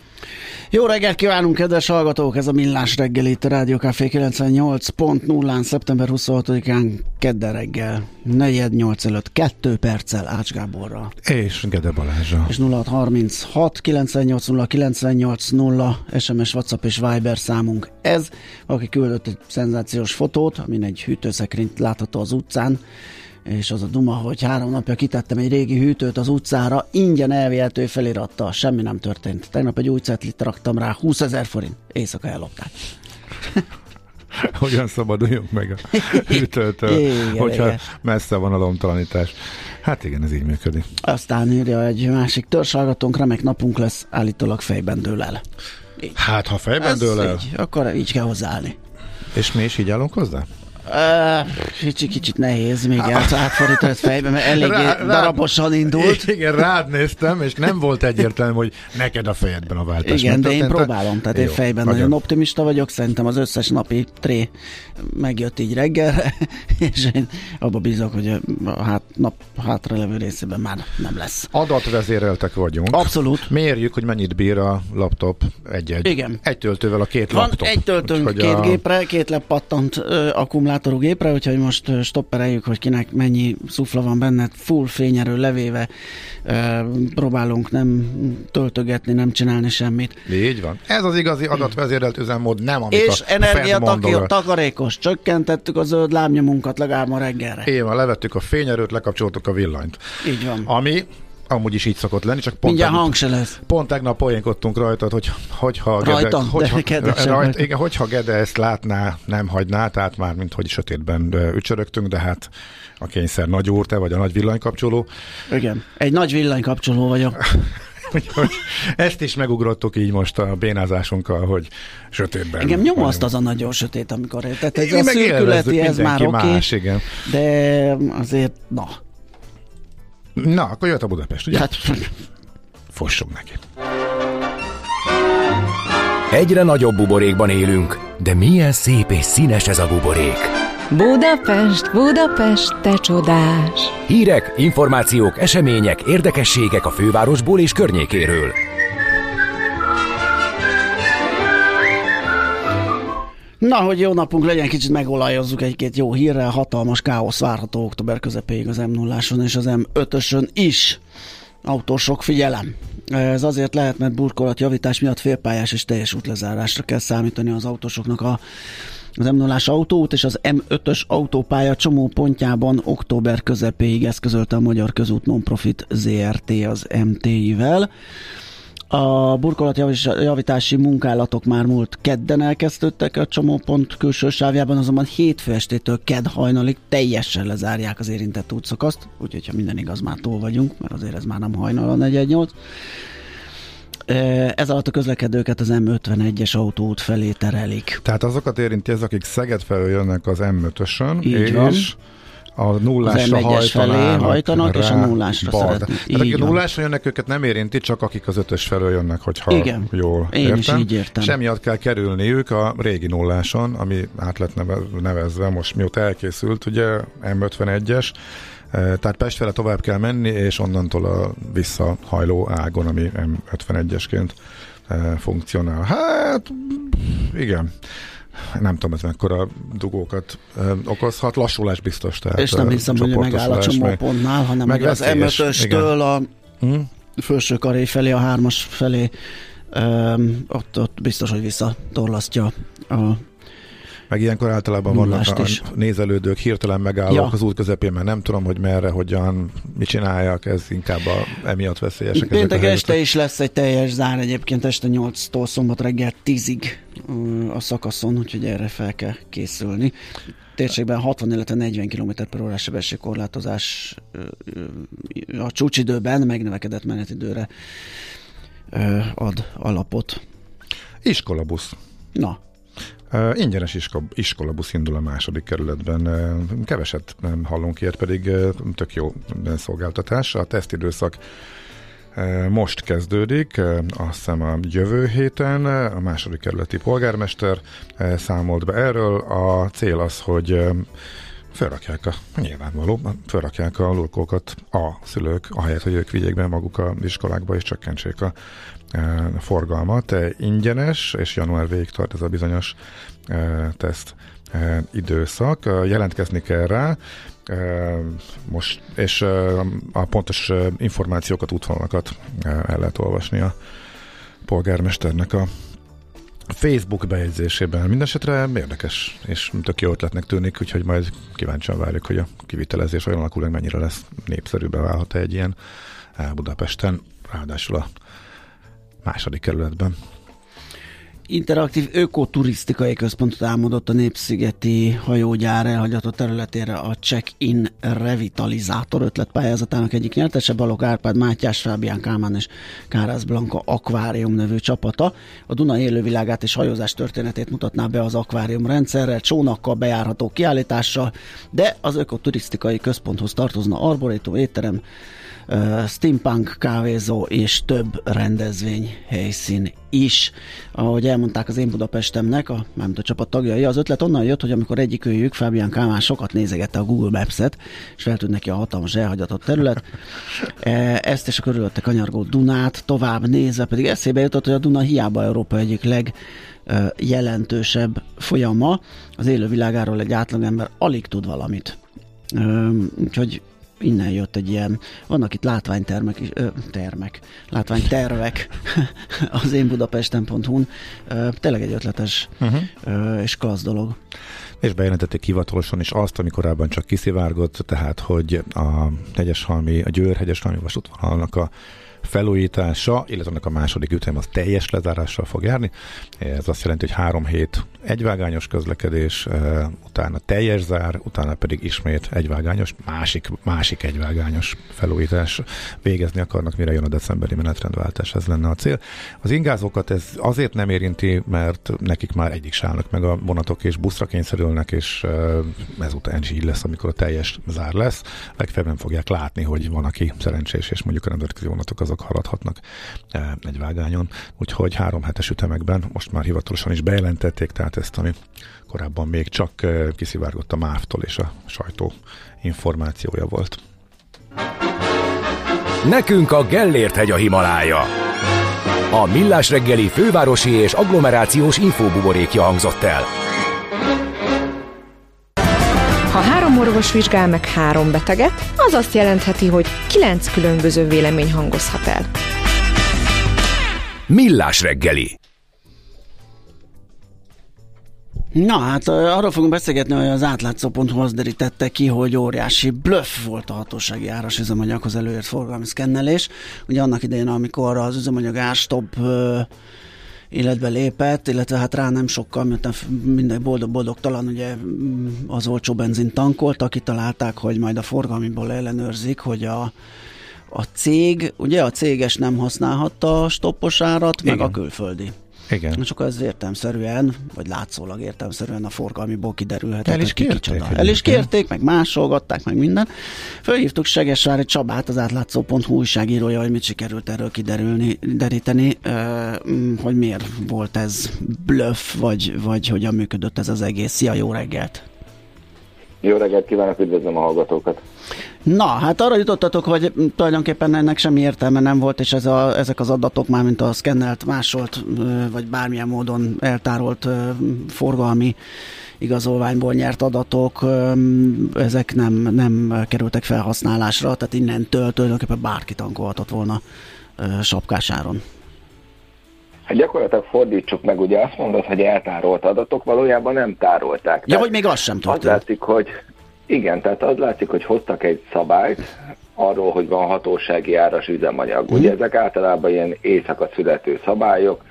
Jó reggelt kívánunk, kedves hallgatók! Ez a Millás reggel itt a Rádió Café 98.0-án, szeptember 26-án, kedden reggel, 4-8 előtt, 2 perccel Ács Gáborral. És Gede Balázsa. És 0636 980 980 SMS, WhatsApp és Viber számunk. Ez, aki küldött egy szenzációs fotót, amin egy hűtőszekrényt látható az utcán, és az a duma, hogy három napja kitettem egy régi hűtőt az utcára, ingyen elvihető felirattal, semmi nem történt. Tegnap egy új cetlit raktam rá, 20 ezer forint, éjszaka ellopták. (laughs) Hogyan szabaduljunk meg a (laughs) hűtőtől, Igen, hogyha igen. messze van a lomtalanítás. Hát igen, ez így működik. Aztán írja egy másik törzshallgatónk, remek napunk lesz, állítólag fejben dől el. Hát, ha fejben Ez dől el, Így, akkor így kell hozzáállni. és mi is így állunk hozzá? Uh, kicsit, kicsit nehéz még át, átfordítani fejbe, mert eléggé Rá- rá- darabosan indult. Igen, rád néztem, és nem volt egyértelmű, hogy neked a fejedben a váltás. Igen, de én próbálom, tehát én Jó, fejben nagyon optimista vagyok, szerintem az összes napi tré megjött így reggelre, (laughs) és én abba bízok, hogy a hát, nap hátralevő részében már nem lesz. Adatvezéreltek vagyunk. Abszolút. Mérjük, hogy mennyit bír a laptop egy-egy. Igen. Egy töltővel a két Van laptop. egy töltőnk Úgyhogy két a... gépre, két lepattant ö, akkumulátorú gépre, úgyhogy most stoppereljük, hogy kinek mennyi szufla van benne, full fényerő levéve, ö, próbálunk nem töltögetni, nem csinálni semmit. Így van. Ez az igazi adatvezérelt üzemmód, nem amit És a energia takarékos, csökkentettük a zöld lábnyomunkat legalább ma reggelre. Így van, levettük a fényerőt, lekapcsoltuk a villanyt. Így van. Ami amúgy is így szokott lenni, csak pont Mindjárt tegnap- hang se lesz. Pont tegnap poénkodtunk rajta, hogy hogyha Rajtam, de hogyha, rajt, igen, hogyha Gede ezt látná, nem hagyná, tehát már mint hogy sötétben ücsörögtünk, de hát a kényszer nagy úr, te vagy a nagy villanykapcsoló. Igen. Egy nagy villanykapcsoló vagyok. (laughs) Úgyhogy ezt is megugrottuk így most a bénázásunkkal, hogy sötétben. Engem nyomaszt az a nagyon sötét, amikor tehát ez Mi a szürkületi, ez már oké, igen. de azért, na, Na, akkor jött a Budapest, ugye? hát Fossunk neki. Egyre nagyobb buborékban élünk, de milyen szép és színes ez a buborék. Budapest, Budapest, te csodás! Hírek, információk, események, érdekességek a fővárosból és környékéről. Na, hogy jó napunk legyen, kicsit megolajozzuk egy-két jó hírrel. Hatalmas káosz várható október közepéig az m 0 és az M5-ösön is. Autósok, figyelem! Ez azért lehet, mert burkolatjavítás miatt félpályás és teljes útlezárásra kell számítani az autósoknak a az m 0 autóút és az M5-ös autópálya csomó pontjában október közepéig eszközölte a Magyar Közút Nonprofit ZRT az MTI-vel. A burkolatjavítási munkálatok már múlt kedden elkezdődtek a csomópont külső sávjában, azonban hétfő estétől kedd hajnalig teljesen lezárják az érintett útszakaszt, úgyhogy ha minden igaz, már túl vagyunk, mert azért ez már nem hajnal a 418. Ez alatt a közlekedőket az M51-es autóút felé terelik. Tehát azokat érinti ez, akik Szeged felől jönnek az M5-ösön, Így és van. A nullásra Az M1-es felé hajtanának hajtanak, és a rá nullásra balra. szeretnék. Tehát akik a nullásra jönnek, őket nem érinti, csak akik az ötös felől jönnek, hogyha Igen. jól Én értem. is így értem. És emiatt kell kerülniük a régi nulláson, ami át lett neve- nevezve most mióta elkészült, ugye M51-es, Eh, tehát Pest fele tovább kell menni, és onnantól a visszahajló ágon, ami M51-esként eh, funkcionál. Hát, igen. Nem tudom, ez mekkora dugókat ö, okozhat. Lassulás biztos. Tehát, És nem ö, hiszem, hogy megáll a csomópontnál, hanem meg az veszélyes, M5-östől a Hm? felső karé felé, a hármas felé, um, ott, ott biztos, hogy visszatorlasztja a Meg ilyenkor általában vannak a is. nézelődők, hirtelen megállok Ja. az út közepén, mert nem tudom, hogy merre, hogyan, mit csinálják, ez inkább a, emiatt veszélyesek. Péntek este is lesz egy teljes zár egyébként este 8-tól szombat reggel 10-ig ö, a szakaszon, úgyhogy erre fel kell készülni. Térségben 60, illetve 40 km per órás sebességkorlátozás a csúcsidőben megnövekedett menetidőre ad alapot. Iskolabusz. Na, Uh, ingyenes isko- iskolabusz indul a második kerületben. Uh, keveset nem hallunk ilyet, pedig uh, tök jó szolgáltatás. A tesztidőszak most kezdődik, azt hiszem a jövő héten a második kerületi polgármester számolt be erről. A cél az, hogy felrakják a, nyilvánvaló, felrakják a lurkókat a szülők, ahelyett, hogy ők vigyék be maguk a iskolákba, és csökkentsék a e, forgalmat. E, Ingyenes, és január végig tart ez a bizonyos e, teszt e, időszak. Jelentkezni kell rá, e, most, és a pontos információkat, útvonalakat el lehet olvasni a polgármesternek a Facebook bejegyzésében. Mindenesetre érdekes, és tök jó ötletnek tűnik, úgyhogy majd kíváncsian várjuk, hogy a kivitelezés olyan alakul, hogy mennyire lesz népszerűbbé válhat egy ilyen eh, Budapesten, ráadásul a második kerületben. Interaktív ökoturisztikai központot álmodott a Népszigeti hajógyár elhagyatott területére a Check-in Revitalizátor ötletpályázatának egyik nyertese, Balog Árpád, Mátyás, Fábián Kálmán és Kárász Blanka Akvárium nevű csapata. A Duna élővilágát és hajózás történetét mutatná be az akvárium rendszerrel, csónakkal, bejárható kiállítással, de az ökoturisztikai központhoz tartozna arborétum, étterem, steampunk kávézó és több rendezvény helyszín is. Ahogy elmondták az én Budapestemnek, a, mármint a csapat tagjai, az ötlet onnan jött, hogy amikor egyik őjük, Fábián Kálmán sokat nézegette a Google Maps-et, és feltűnt neki a hatalmas elhagyatott terület. Ezt és a körülötte kanyargó Dunát tovább nézve pedig eszébe jutott, hogy a Duna hiába Európa egyik leg jelentősebb folyama. Az élővilágáról egy átlagember alig tud valamit. Úgyhogy innen jött egy ilyen, vannak itt látványtermek is, ö, termek, látványtervek (laughs) az én budapesten.hu-n. Tényleg egy ötletes uh-huh. ö, és klassz dolog. És bejelentették hivatalosan is azt, ami korábban csak kiszivárgott, tehát, hogy a Hegyeshalmi, a Győr Hegyeshalmi vasútvonalnak a felújítása, illetve annak a második ütem az teljes lezárással fog járni. Ez azt jelenti, hogy három hét egyvágányos közlekedés, utána teljes zár, utána pedig ismét egyvágányos, másik, másik egyvágányos felújítás végezni akarnak, mire jön a decemberi menetrendváltás, ez lenne a cél. Az ingázókat ez azért nem érinti, mert nekik már egyik állnak meg a vonatok, és buszra kényszerülnek, és ezután is így lesz, amikor a teljes zár lesz. Legfeljebb nem fogják látni, hogy van, aki szerencsés, és mondjuk a nemzetközi vonatok azok haladhatnak egy vágányon. Úgyhogy három hetes ütemekben most már hivatalosan is bejelentették, tehát ezt, ami korábban még csak kiszivárgott a MÁV-tól és a sajtó információja volt. Nekünk a Gellért hegy a Himalája. A Millás reggeli fővárosi és agglomerációs infóbuborékja hangzott el. Három orvos vizsgál meg három beteget, az azt jelentheti, hogy kilenc különböző vélemény hangozhat el. Millás reggeli. Na hát arról fogunk beszélgetni, hogy az átlátszó.hu az derítette ki, hogy óriási bluff volt a hatósági áras üzemanyaghoz előért forgalmi szkennelés. Ugye annak idején, amikor az üzemanyag árstop életbe lépett, illetve hát rá nem sokkal, mert minden boldog-boldogtalan ugye mm, az olcsó benzin tankolt, aki találták, hogy majd a forgalmiból ellenőrzik, hogy a, a cég, ugye a céges nem használhatta a stoppos árat, Igen. meg a külföldi. Igen. És akkor ez értelmszerűen, vagy látszólag értelmszerűen a forgalmiból kiderülhetett. El is kérték. El is kérték, meg másolgatták, meg minden. Fölhívtuk Segesvári Csabát, az átlátszó.hu újságírója, hogy mit sikerült erről kiderülni, deríteni, hogy miért volt ez bluff, vagy, vagy hogyan működött ez az egész. Szia, jó reggelt! Jó reggelt kívánok, üdvözlöm a hallgatókat! Na, hát arra jutottatok, hogy tulajdonképpen ennek semmi értelme nem volt, és ez a, ezek az adatok már, mint a szkennelt, másolt, vagy bármilyen módon eltárolt forgalmi igazolványból nyert adatok, ezek nem, nem kerültek felhasználásra, tehát innentől tulajdonképpen bárki tankolhatott volna sapkásáron. Hát gyakorlatilag fordítsuk meg, ugye azt mondod, hogy eltárolt adatok, valójában nem tárolták. Ja, hogy még az sem történt. Az látszik, hogy igen, tehát az látszik, hogy hoztak egy szabályt arról, hogy van hatósági áras üzemanyag. Mm. Ugye mhm. ezek általában ilyen éjszaka születő szabályok,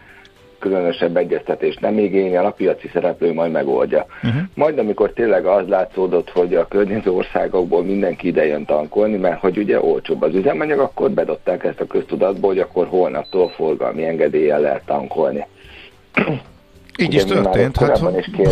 különösebb egyeztetést nem igényel, a piaci szereplő majd megoldja. Uh-huh. Majd amikor tényleg az látszódott, hogy a környező országokból mindenki ide jön tankolni, mert hogy ugye olcsóbb az üzemanyag, akkor bedották ezt a köztudatba, hogy akkor holnaptól forgalmi engedéllyel lehet tankolni. Így is történt, hát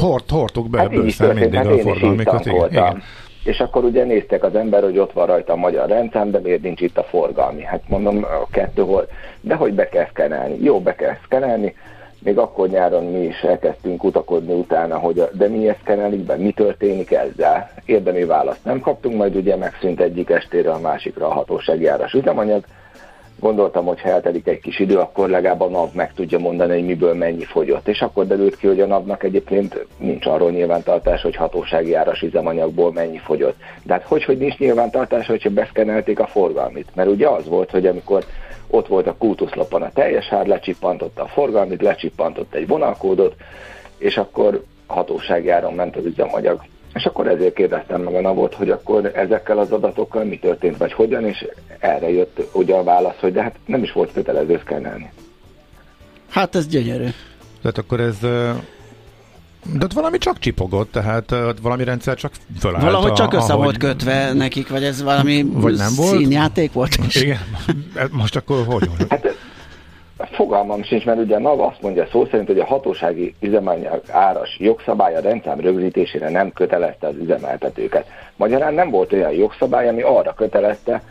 hort, hortuk be hát bőszer mindig hát a forgalmikat. Igen, igen. És akkor ugye néztek az ember, hogy ott van rajta a magyar rendszám, de miért nincs itt a forgalmi? Hát mondom, a kettő hol, de hogy be kell szkenelni. Jó, be kell szkenelni, még akkor nyáron mi is elkezdtünk utakodni utána, hogy a, de mi ezt szkenelik be, mi történik ezzel. Érdemi választ nem kaptunk, majd ugye megszűnt egyik estére a másikra a hatósági áras üzemanyag, gondoltam, hogy ha eltelik egy kis idő, akkor legalább a NAV meg tudja mondani, hogy miből mennyi fogyott. És akkor derült ki, hogy a NAV-nak egyébként nincs arról nyilvántartás, hogy hatósági áras üzemanyagból mennyi fogyott. De hát hogy, hogy nincs nyilvántartás, hogyha beszkenelték a forgalmit? Mert ugye az volt, hogy amikor ott volt a kultuszlapon a teljes ár, lecsippantotta a forgalmit, lecsippantott egy vonalkódot, és akkor hatósági áron ment az üzemanyag. És akkor ezért kérdeztem meg a navot, hogy akkor ezekkel az adatokkal mi történt, vagy hogyan, és erre jött ugye a válasz, hogy de hát nem is volt kötelező szkennelni. Hát ez gyönyörű. Tehát akkor ez... De ott valami csak csipogott, tehát ö, valami rendszer csak fölállt. Valahogy a- csak össze ahogy- volt kötve nekik, vagy ez valami Vagy nem volt? színjáték volt? Igen, most akkor hogy? Hát fogalmam sincs, mert ugye a NAV azt mondja szó szerint, hogy a hatósági üzemanyag áras jogszabály a rendszám rögzítésére nem kötelezte az üzemeltetőket. Magyarán nem volt olyan jogszabály, ami arra kötelezte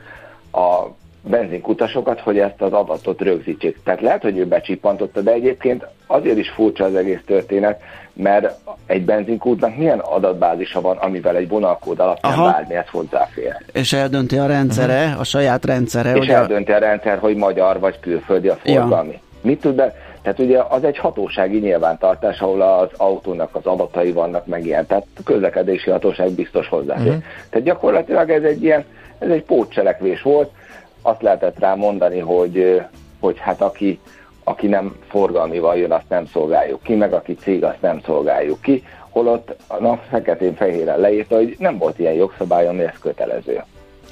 a benzinkutasokat, hogy ezt az adatot rögzítsék. Tehát lehet, hogy ő becsippantotta, de egyébként azért is furcsa az egész történet, mert egy benzinkútnak milyen adatbázisa van, amivel egy vonalkód alapján Aha. bármihez hozzáfér. És eldönti a rendszere, a saját rendszere, és hogy eldönti a rendszer, hogy magyar vagy külföldi a forgalmi. Mit tud be? Tehát ugye az egy hatósági nyilvántartás, ahol az autónak az adatai vannak meg ilyen, tehát a közlekedési hatóság biztos hozzáfér. Uh-huh. Tehát gyakorlatilag ez egy ilyen, ez egy pótcselekvés volt, azt lehetett rá mondani, hogy, hogy hát aki, aki nem forgalmival jön, azt nem szolgáljuk ki, meg aki cég, azt nem szolgáljuk ki, holott a nap feketén-fehéren leírta, hogy nem volt ilyen jogszabály, ami ez kötelező.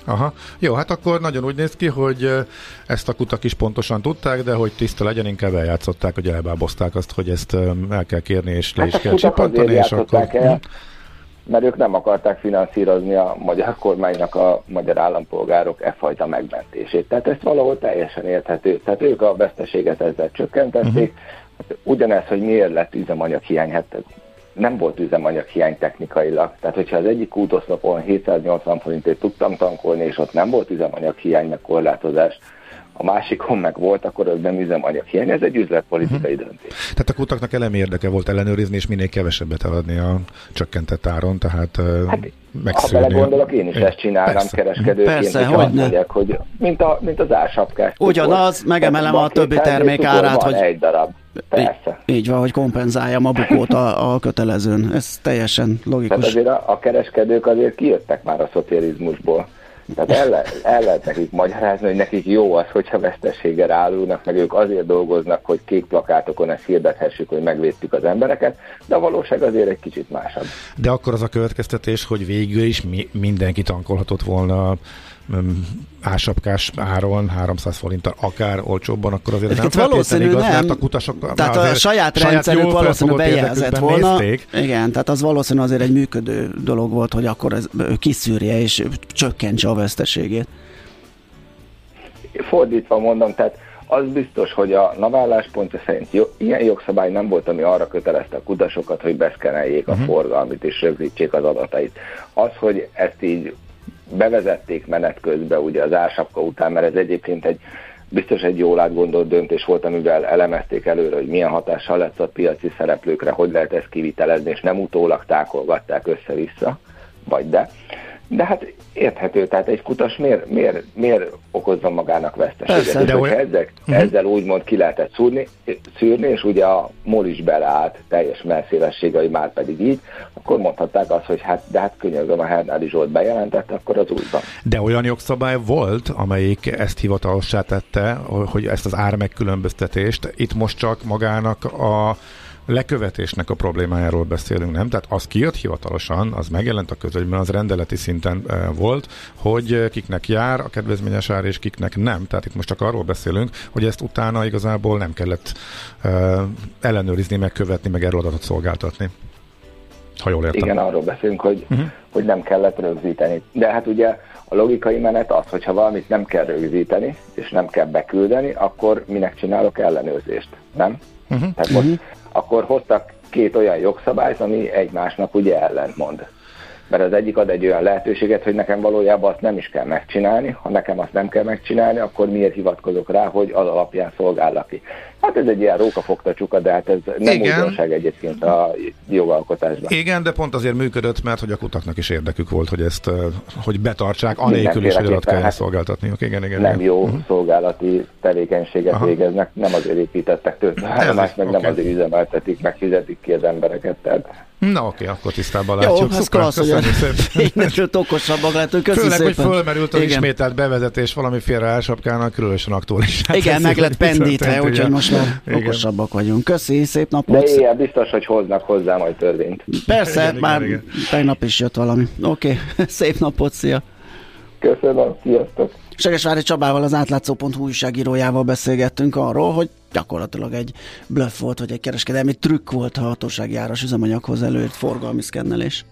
Aha. Jó, hát akkor nagyon úgy néz ki, hogy ezt a kutak is pontosan tudták, de hogy tiszta legyen, inkább eljátszották, hogy elbábozták azt, hogy ezt el kell kérni, és le Hát is kell csippantani, és akkor... el, mert ők nem akarták finanszírozni a magyar kormánynak a magyar állampolgárok e fajta megmentését. Tehát ez valahol teljesen érthető. Tehát ők a veszteséget ezzel csökkentették. Uh-huh. Ugyanez, hogy miért lett üzemanyaghiány, hát nem volt üzemanyaghiány technikailag. Tehát, hogyha az egyik útoszlopon 780 forintért tudtam tankolni, és ott nem volt üzemanyaghiány, meg korlátozás, a másikon meg volt, akkor az nem üzemanyaghiány, ez egy üzletpolitikai uh-huh. döntés. Tehát a kutaknak elemi érdeke volt ellenőrizni, és minél kevesebbet eladni a csökkentett áron, tehát hát, Ha megszűrni. belegondolok, én is ezt csinálnám Persze. kereskedőként, Persze, azt hogyne. mondják, hogy mint, a, mint az ársapkás. Ugyanaz, cukor. megemelem Tehát a többi 200 termék árát, hogy- egy darab. Persze. így, így van, hogy kompenzáljam a bukót a, a kötelezőn. Ez teljesen Tehát logikus. azért a, a kereskedők azért kijöttek már a szocializmusból. Tehát el, le, el lehet nekik magyarázni, hogy nekik jó az, hogyha veszteséggel állulnak, meg ők azért dolgoznak, hogy kék plakátokon ezt hirdethessük, hogy megvédtük az embereket, de a valóság azért egy kicsit másabb. De akkor az a következtetés, hogy végül is mi, mindenki tankolhatott volna ásapkás áron, 300 forinttal, akár olcsóbban, akkor azért ez nem Egyébként feltétlenül valószínű igaz, nem. mert a kutasok Tehát a saját rendszerük felfogott bejelzett volna. Nézték. Igen, tehát az valószínű azért egy működő dolog volt, hogy akkor ez ő kiszűrje és csökkentse a veszteségét. Fordítva mondom, tehát az biztos, hogy a naválláspontja szerint jó, ilyen jogszabály nem volt, ami arra kötelezte a kutasokat, hogy beszkeneljék uh-huh. a forgalmit és rögzítsék az adatait. Az, hogy ezt így bevezették menet közben ugye az ársapka után, mert ez egyébként egy biztos egy jól átgondolt döntés volt, amivel elemezték előre, hogy milyen hatással lesz a piaci szereplőkre, hogy lehet ezt kivitelezni, és nem utólag tákolgatták össze-vissza, vagy de. De hát érthető, tehát egy kutas miért, miért, miért okozza magának veszteséget? Persze, de olyan- ezek, ezzel úgymond ki lehetett szúrni, szűrni, és ugye a MOL is beleállt teljes melszélessége, hogy már pedig így, akkor mondhatták azt, hogy hát, de hát könyörgöm, a Hernádi Zsolt bejelentette, akkor az úgy van. De olyan jogszabály volt, amelyik ezt hivatalossá tette, hogy ezt az ár megkülönböztetést, itt most csak magának a lekövetésnek a problémájáról beszélünk, nem? Tehát az kijött hivatalosan, az megjelent a közönyben, az rendeleti szinten e, volt, hogy eh, kiknek jár a kedvezményes ár, és kiknek nem. Tehát itt most csak arról beszélünk, hogy ezt utána igazából nem kellett e, ellenőrizni, meg követni, meg erről adatot szolgáltatni. Ha jól értem. Igen, arról beszélünk, hogy, uh-huh. hogy nem kellett rögzíteni. De hát ugye a logikai menet az, hogyha valamit nem kell rögzíteni, és nem kell beküldeni, akkor minek csinálok ellenőrzést, nem? Uh-huh. Tehát most akkor hoztak két olyan jogszabályt, ami egymásnak ugye ellentmond. Mert az egyik ad egy olyan lehetőséget, hogy nekem valójában azt nem is kell megcsinálni, ha nekem azt nem kell megcsinálni, akkor miért hivatkozok rá, hogy az alapján szolgállak ki. Hát ez egy ilyen rókafogta csuka, de hát ez nem Igen. újdonság egyébként a jogalkotásban. Igen, de pont azért működött, mert hogy a kutaknak is érdekük volt, hogy ezt, hogy betartsák, anélkül is, hogy adat kellene hát szolgáltatniuk. Igen, igen, nem igen. jó Mhm. szolgálati tevékenységet Aha. végeznek, nem azért építettek töltőállomást, meg oké. nem azért üzemeltetik, meg fizetik ki az embereket. Tehát Na oké, akkor tisztában Jó, látjuk. ez klassz, hogy köszönjük szépen. (laughs) innentől okosabbak lehetünk. Köszi Főleg, hogy szépen. fölmerült az Igen. ismételt bevezetés valamiféle elsapkának, különösen aktuális. Igen, meg lett pendítve, úgyhogy most Igen. okosabbak vagyunk. Köszi, szép de napot. éjjel biztos, hogy hoznak hozzá majd törvényt. Persze, Igen, már igen, tegnap is jött valami. Oké, (laughs) szép napot, szia. Köszönöm, sziasztok! Segesvári Csabával, az átlátszó.hu újságírójával beszélgettünk arról, hogy gyakorlatilag egy bluff volt, vagy egy kereskedelmi trükk volt a hatósági áras üzemanyaghoz előtt forgalmi szkennelés.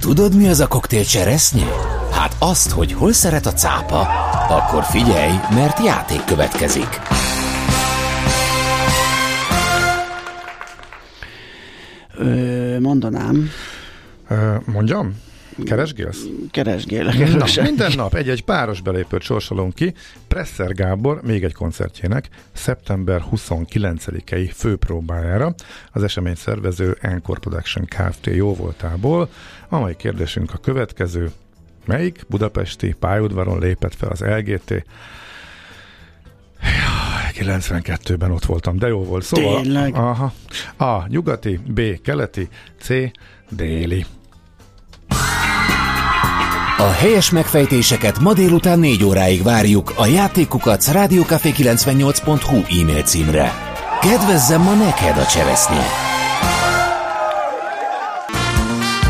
Tudod, mi az a koktél cseresznye? Hát azt, hogy hol szeret a cápa, akkor figyelj, mert játék következik. Ö, mondanám, Ö, mondjam? Keresgélsz? keresgélek. Na, minden nap egy-egy páros belépőt sorsolunk ki Presser Gábor még egy koncertjének szeptember 29-i főpróbájára az esemény szervező Encore Production Kft. jóvoltából. A mai kérdésünk a következő. Melyik budapesti pályaudvaron lépett fel az LGT? Jaj, 92-ben ott voltam, de jó volt. Szóval, Tényleg? Aha. A. Nyugati, B. Keleti, C. Déli. A helyes megfejtéseket ma délután 4 óráig várjuk a játékukat rádiókafé98.hu e-mail címre. Kedvezzem ma neked a cseresznye!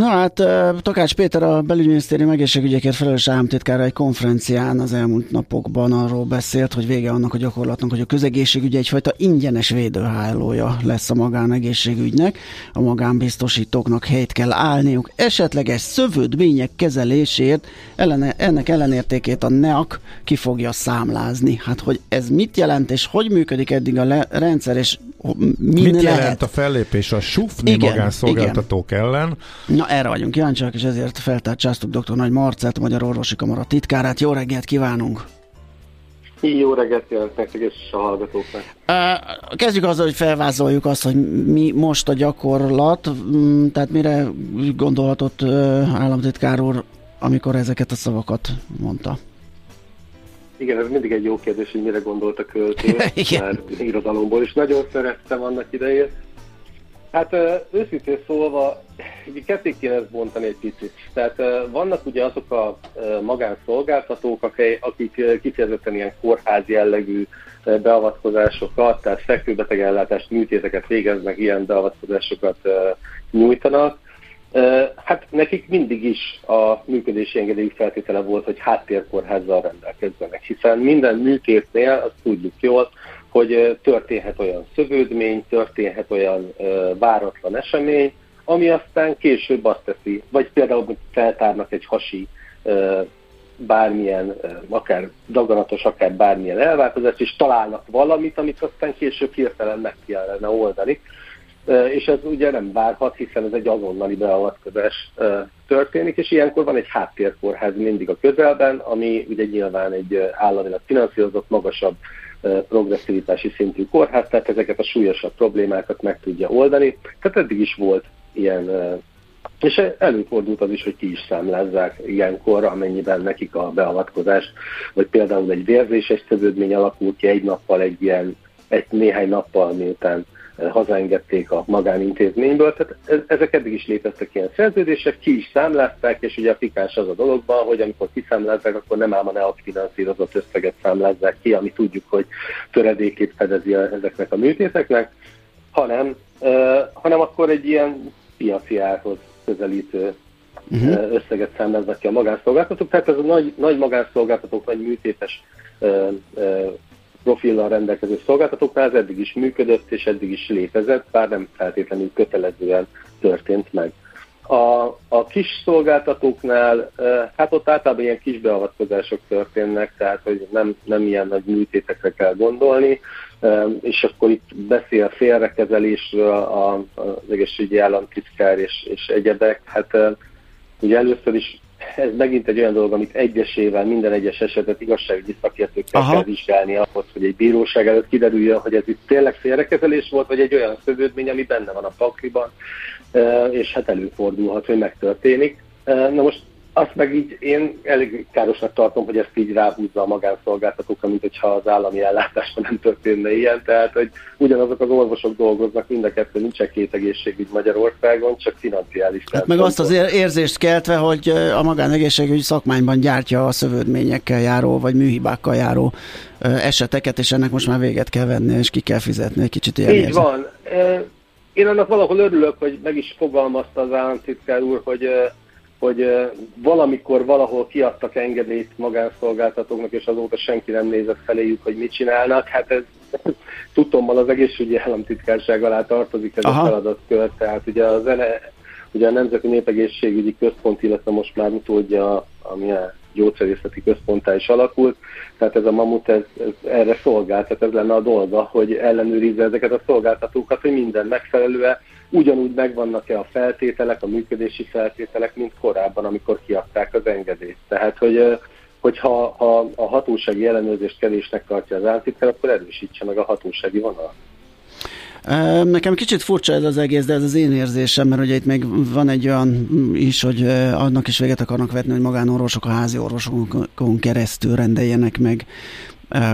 Na hát, Takács Péter a belügyminisztérium egészségügyekért felelős államtitkára egy konferencián az elmúlt napokban arról beszélt, hogy vége annak a gyakorlatnak, hogy a közegészségügy egyfajta ingyenes védőhálója lesz a magánegészségügynek. A magánbiztosítóknak helyt kell állniuk. Esetleges szövődmények kezelésért ellene, ennek ellenértékét a NEAK ki fogja számlázni. Hát, hogy ez mit jelent, és hogy működik eddig a le- rendszer, és min Mit lehet? jelent a fellépés a sufni Igen, magánszolgáltatók ellen? Na erre vagyunk kíváncsiak, és ezért feltárcsáztuk dr. Nagy Marcát, a Magyar Orvosi Kamara titkárát. Jó reggelt kívánunk! Jó reggelt kívánok nektek és a hallgatóknak. Kezdjük azzal, hogy felvázoljuk azt, hogy mi most a gyakorlat, mm, tehát mire gondolhatott államtitkár úr, amikor ezeket a szavakat mondta. Igen, ez mindig egy jó kérdés, hogy mire gondolt a költő, (laughs) mert irodalomból is nagyon szerettem annak idején. Hát őszintén szólva, ketté kéne ezt bontani egy picit. Tehát vannak ugye azok a magánszolgáltatók, akik, kifejezetten ilyen kórház jellegű beavatkozásokat, tehát fekvőbetegellátást, műtéteket végeznek, ilyen beavatkozásokat nyújtanak. Hát nekik mindig is a működési engedélyük feltétele volt, hogy háttérkórházzal rendelkezzenek, hiszen minden műtétnél, azt tudjuk jól, hogy történhet olyan szövődmény, történhet olyan váratlan esemény, ami aztán később azt teszi, vagy például hogy feltárnak egy hasi bármilyen, akár daganatos, akár bármilyen elváltozást, és találnak valamit, amit aztán később hirtelen meg kellene oldani. És ez ugye nem várhat, hiszen ez egy azonnali beavatkozás történik, és ilyenkor van egy háttérkórház mindig a közelben, ami ugye nyilván egy államilag finanszírozott, magasabb progresszivitási szintű kórház, tehát ezeket a súlyosabb problémákat meg tudja oldani. Tehát eddig is volt ilyen és előfordult az is, hogy ki is számlázzák ilyenkor, amennyiben nekik a beavatkozás, vagy például egy vérzéses szövődmény alakul ki egy nappal, egy ilyen, egy néhány nappal, miután hazaengedték a magánintézményből. Tehát ezek eddig is léteztek ilyen szerződések, ki is számlázták, és ugye a pikás az a dologban, hogy amikor kiszámlázzák, akkor nem ám a NEAK finanszírozott összeget számlázzák ki, ami tudjuk, hogy töredékét fedezi ezeknek a műtéteknek, hanem, hanem akkor egy ilyen piaci árhoz közelítő uh-huh. összeget számláznak ki a magánszolgáltatók. Tehát ez a nagy, nagy magánszolgáltatók, nagy műtétes uh, uh, profillal rendelkező szolgáltatóknál ez eddig is működött, és eddig is létezett, bár nem feltétlenül kötelezően történt meg. A, a kis szolgáltatóknál, hát ott általában ilyen kis beavatkozások történnek, tehát hogy nem, nem ilyen nagy műtétekre kell gondolni, és akkor itt beszél félrekezelésről a, az egészségügyi államtitkár és, és egyebek. Hát ugye először is ez megint egy olyan dolog, amit egyesével minden egyes esetet igazságügyi szakértőkkel Aha. kell vizsgálni ahhoz, hogy egy bíróság előtt kiderüljön, hogy ez itt tényleg félrekezelés volt, vagy egy olyan szövődmény, ami benne van a pakliban, és hát előfordulhat, hogy megtörténik. Na most azt meg így én elég károsnak tartom, hogy ezt így ráhúzza a magánszolgáltatókra, mint hogyha az állami ellátásban nem történne ilyen. Tehát, hogy ugyanazok az orvosok dolgoznak, mind a kettő nincsen két egészségügy Magyarországon, csak financiális. Hát meg azt az érzést keltve, hogy a magánegészségügy szakmányban gyártja a szövődményekkel járó, vagy műhibákkal járó eseteket, és ennek most már véget kell venni, és ki kell fizetni. Egy kicsit ilyen Így érzem. van. Én annak valahol örülök, hogy meg is fogalmazta az államtitkár úr, hogy hogy valamikor valahol kiadtak engedélyt magánszolgáltatóknak, és azóta senki nem nézett feléjük, hogy mit csinálnak. Hát ez (laughs) tudtommal az egészségügyi államtitkárság alá tartozik ez Aha. a feladatkör. Tehát ugye a, zene, ugye a Nemzeti Népegészségügyi Központ, illetve most már utódja, ami a gyógyszerészeti központtá is alakult, tehát ez a mamut ez, ez erre szolgál, tehát ez lenne a dolga, hogy ellenőrizze ezeket a szolgáltatókat, hogy minden megfelelően ugyanúgy megvannak-e a feltételek, a működési feltételek, mint korábban, amikor kiadták az engedélyt. Tehát, hogy hogyha ha a hatósági ellenőrzést kevésnek tartja az államtitkár, akkor erősítse meg a hatósági vonalat. Nekem kicsit furcsa ez az egész, de ez az én érzésem, mert ugye itt még van egy olyan is, hogy annak is véget akarnak vetni, hogy magánorvosok a házi orvosokon keresztül rendeljenek meg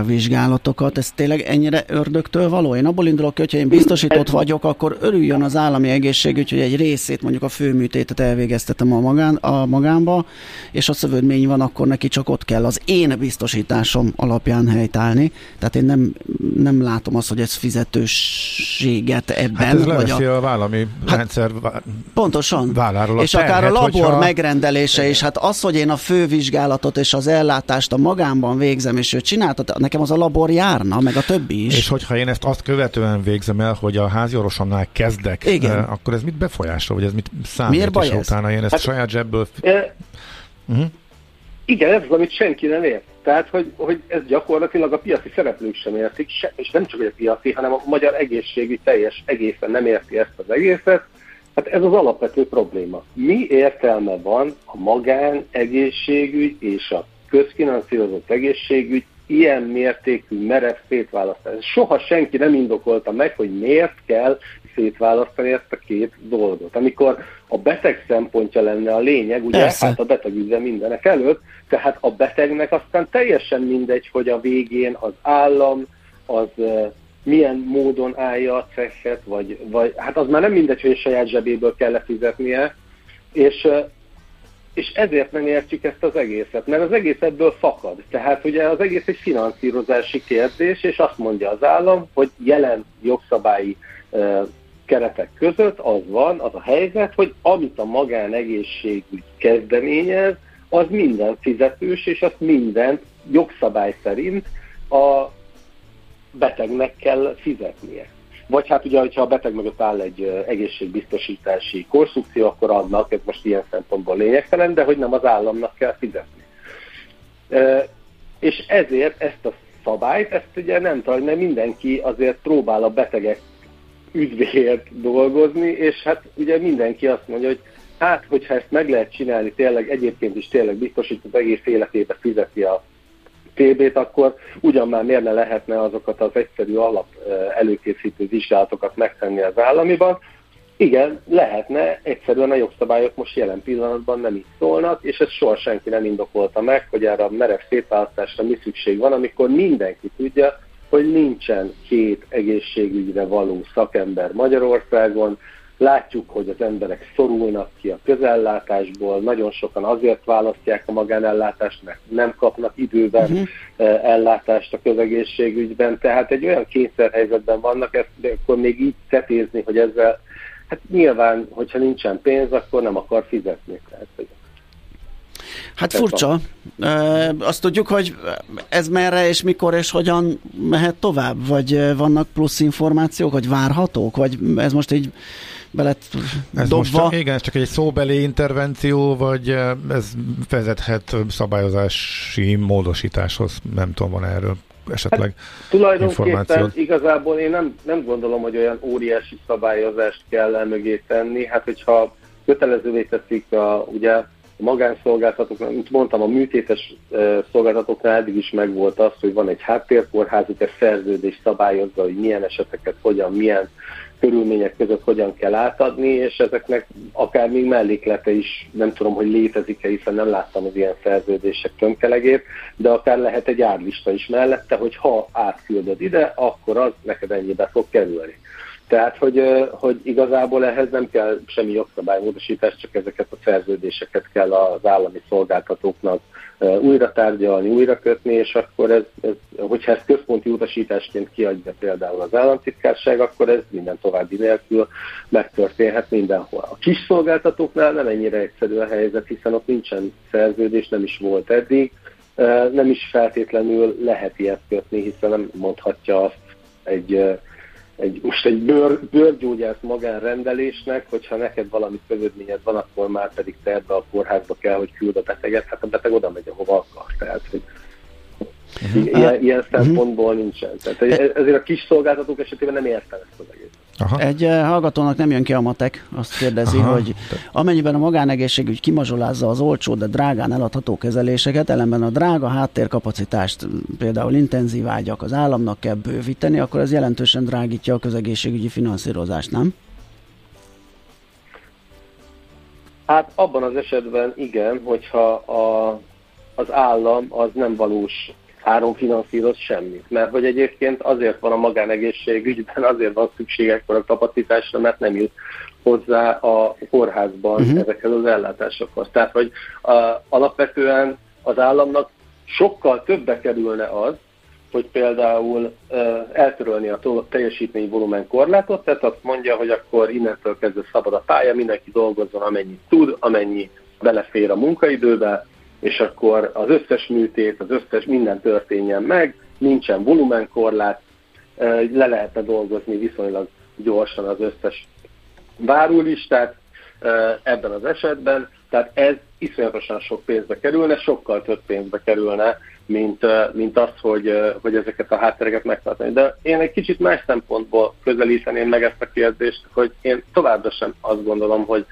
vizsgálatokat. Ez tényleg ennyire ördögtől való? Én abból indulok hogyha én biztosított vagyok, akkor örüljön az állami egészségügy, hogy egy részét, mondjuk a főműtétet elvégeztetem a, magán, a magánba, és a szövődmény van, akkor neki csak ott kell az én biztosításom alapján helytállni. Tehát én nem, nem látom azt, hogy ez fizetőséget ebben. Hát ez vagy a, a vállami hát, rendszer pontosan. válláról És akár a labor hogyha... megrendelése is, hát az, hogy én a fővizsgálatot és az ellátást a magánban végzem, és ő csinálta tehát nekem az a labor járna, meg a többi is. És hogyha én ezt azt követően végzem el, hogy a házi orvosomnál kezdek, Igen. Eh, akkor ez mit befolyásol, vagy ez mit számít? Miért baj és ez? utána én ezt hát, saját zsebből... E, uh-huh. Igen, ez az, amit senki nem ért. Tehát, hogy, hogy ez gyakorlatilag a piaci szereplők sem értik, se, és nem csak a piaci, hanem a magyar egészségügy teljes egészen nem érti ezt az egészet. Hát ez az alapvető probléma. Mi értelme van a magán egészségügy és a közfinanszírozott egészségügy ilyen mértékű merev szétválasztás. Soha senki nem indokolta meg, hogy miért kell szétválasztani ezt a két dolgot. Amikor a beteg szempontja lenne a lényeg, ugye Persze. hát a beteg ügye mindenek előtt, tehát a betegnek aztán teljesen mindegy, hogy a végén az állam, az milyen módon állja a cechet, vagy, vagy hát az már nem mindegy, hogy a saját zsebéből kell lefizetnie, és és ezért nem értjük ezt az egészet, mert az egész ebből fakad. Tehát ugye az egész egy finanszírozási kérdés, és azt mondja az állam, hogy jelen jogszabályi keretek között az van, az a helyzet, hogy amit a magánegészségügy kezdeményez, az minden fizetős, és azt minden jogszabály szerint a betegnek kell fizetnie. Vagy hát ugye, hogyha a beteg mögött áll egy egészségbiztosítási konstrukció, akkor annak, ez most ilyen szempontból lényegtelen, de hogy nem az államnak kell fizetni. És ezért ezt a szabályt, ezt ugye nem talán, mert mindenki azért próbál a betegek üdvéért dolgozni, és hát ugye mindenki azt mondja, hogy hát, hogyha ezt meg lehet csinálni, tényleg egyébként is tényleg biztosít az egész életébe fizeti a TB-t, akkor ugyan már miért ne lehetne azokat az egyszerű alap előkészítő vizsgálatokat megtenni az államiban. Igen, lehetne, egyszerűen a jogszabályok most jelen pillanatban nem így szólnak, és ezt soha senki nem indokolta meg, hogy erre a merev szétválasztásra mi szükség van, amikor mindenki tudja, hogy nincsen két egészségügyre való szakember Magyarországon, Látjuk, hogy az emberek szorulnak ki a közellátásból, nagyon sokan azért választják a magánellátást, mert nem kapnak időben uh-huh. ellátást a közegészségügyben, tehát egy olyan kényszerhelyzetben vannak, ezt de akkor még így tetézni, hogy ezzel, hát nyilván, hogyha nincsen pénz, akkor nem akar fizetni. Tehát, hogy Hát furcsa. E, azt tudjuk, hogy ez merre és mikor és hogyan mehet tovább? Vagy vannak plusz információk, hogy várhatók? Vagy ez most így belet ez dobva. Most csak, igen, ez csak egy szóbeli intervenció, vagy ez vezethet szabályozási módosításhoz? Nem tudom, van erről esetleg hát, Tulajdonképpen igazából én nem, nem gondolom, hogy olyan óriási szabályozást kell mögé tenni. Hát, hogyha kötelezővé teszik a, ugye a magánszolgáltatóknak, mint mondtam, a műtétes szolgáltatóknál eddig is megvolt az, hogy van egy háttérkórházuk, ez szerződés szabályozza, hogy milyen eseteket, hogyan, milyen körülmények között hogyan kell átadni, és ezeknek akár még melléklete is, nem tudom, hogy létezik-e, hiszen nem láttam az ilyen szerződések tömkelegét, de akár lehet egy árlista is mellette, hogy ha átküldöd ide, akkor az neked ennyibe fog kerülni. Tehát, hogy, hogy igazából ehhez nem kell semmi jogszabálymódosítás, csak ezeket a szerződéseket kell az állami szolgáltatóknak újra tárgyalni, újra kötni, és akkor ez, ez hogyha ezt központi utasításként kiadja például az államtitkárság, akkor ez minden további nélkül megtörténhet mindenhol. A kis szolgáltatóknál nem ennyire egyszerű a helyzet, hiszen ott nincsen szerződés, nem is volt eddig, nem is feltétlenül lehet ilyet kötni, hiszen nem mondhatja azt egy egy, most egy bőr, bőrgyógyász magánrendelésnek, hogyha neked valami közödményed van, akkor már pedig te ebbe a kórházba kell, hogy küld a beteget, hát a beteg oda megy, ahova akar. Tehát, hogy uh-huh. ilyen, ilyen szempontból nincsen. Tehát ezért a kis szolgáltatók esetében nem értem ezt az egész. Aha. Egy uh, hallgatónak nem jön ki a matek, azt kérdezi, Aha. hogy amennyiben a magánegészségügy kimazsolázza az olcsó, de drágán eladható kezeléseket, ellenben a drága háttérkapacitást, például intenzív ágyak az államnak kell bővíteni, akkor ez jelentősen drágítja a közegészségügyi finanszírozást, nem? Hát abban az esetben igen, hogyha a, az állam az nem valós áron finanszíroz semmit. Mert hogy egyébként azért van a magánegészségügyben, azért van szükség ekkora kapacitásra, mert nem jut hozzá a kórházban uh-huh. ezekhez az ellátásokhoz. Tehát, hogy a, alapvetően az államnak sokkal többe kerülne az, hogy például uh, eltörölni a teljesítmény volumen korlátot, tehát azt mondja, hogy akkor innentől kezdve szabad a pálya, mindenki dolgozzon amennyit tud, amennyi belefér a munkaidőbe, és akkor az összes műtét, az összes minden történjen meg, nincsen volumenkorlát, le lehetne dolgozni viszonylag gyorsan az összes várólistát ebben az esetben, tehát ez iszonyatosan sok pénzbe kerülne, sokkal több pénzbe kerülne, mint, mint az, hogy, hogy ezeket a háttereket megtartani. De én egy kicsit más szempontból közelíteném meg ezt a kérdést, hogy én továbbra sem azt gondolom, hogy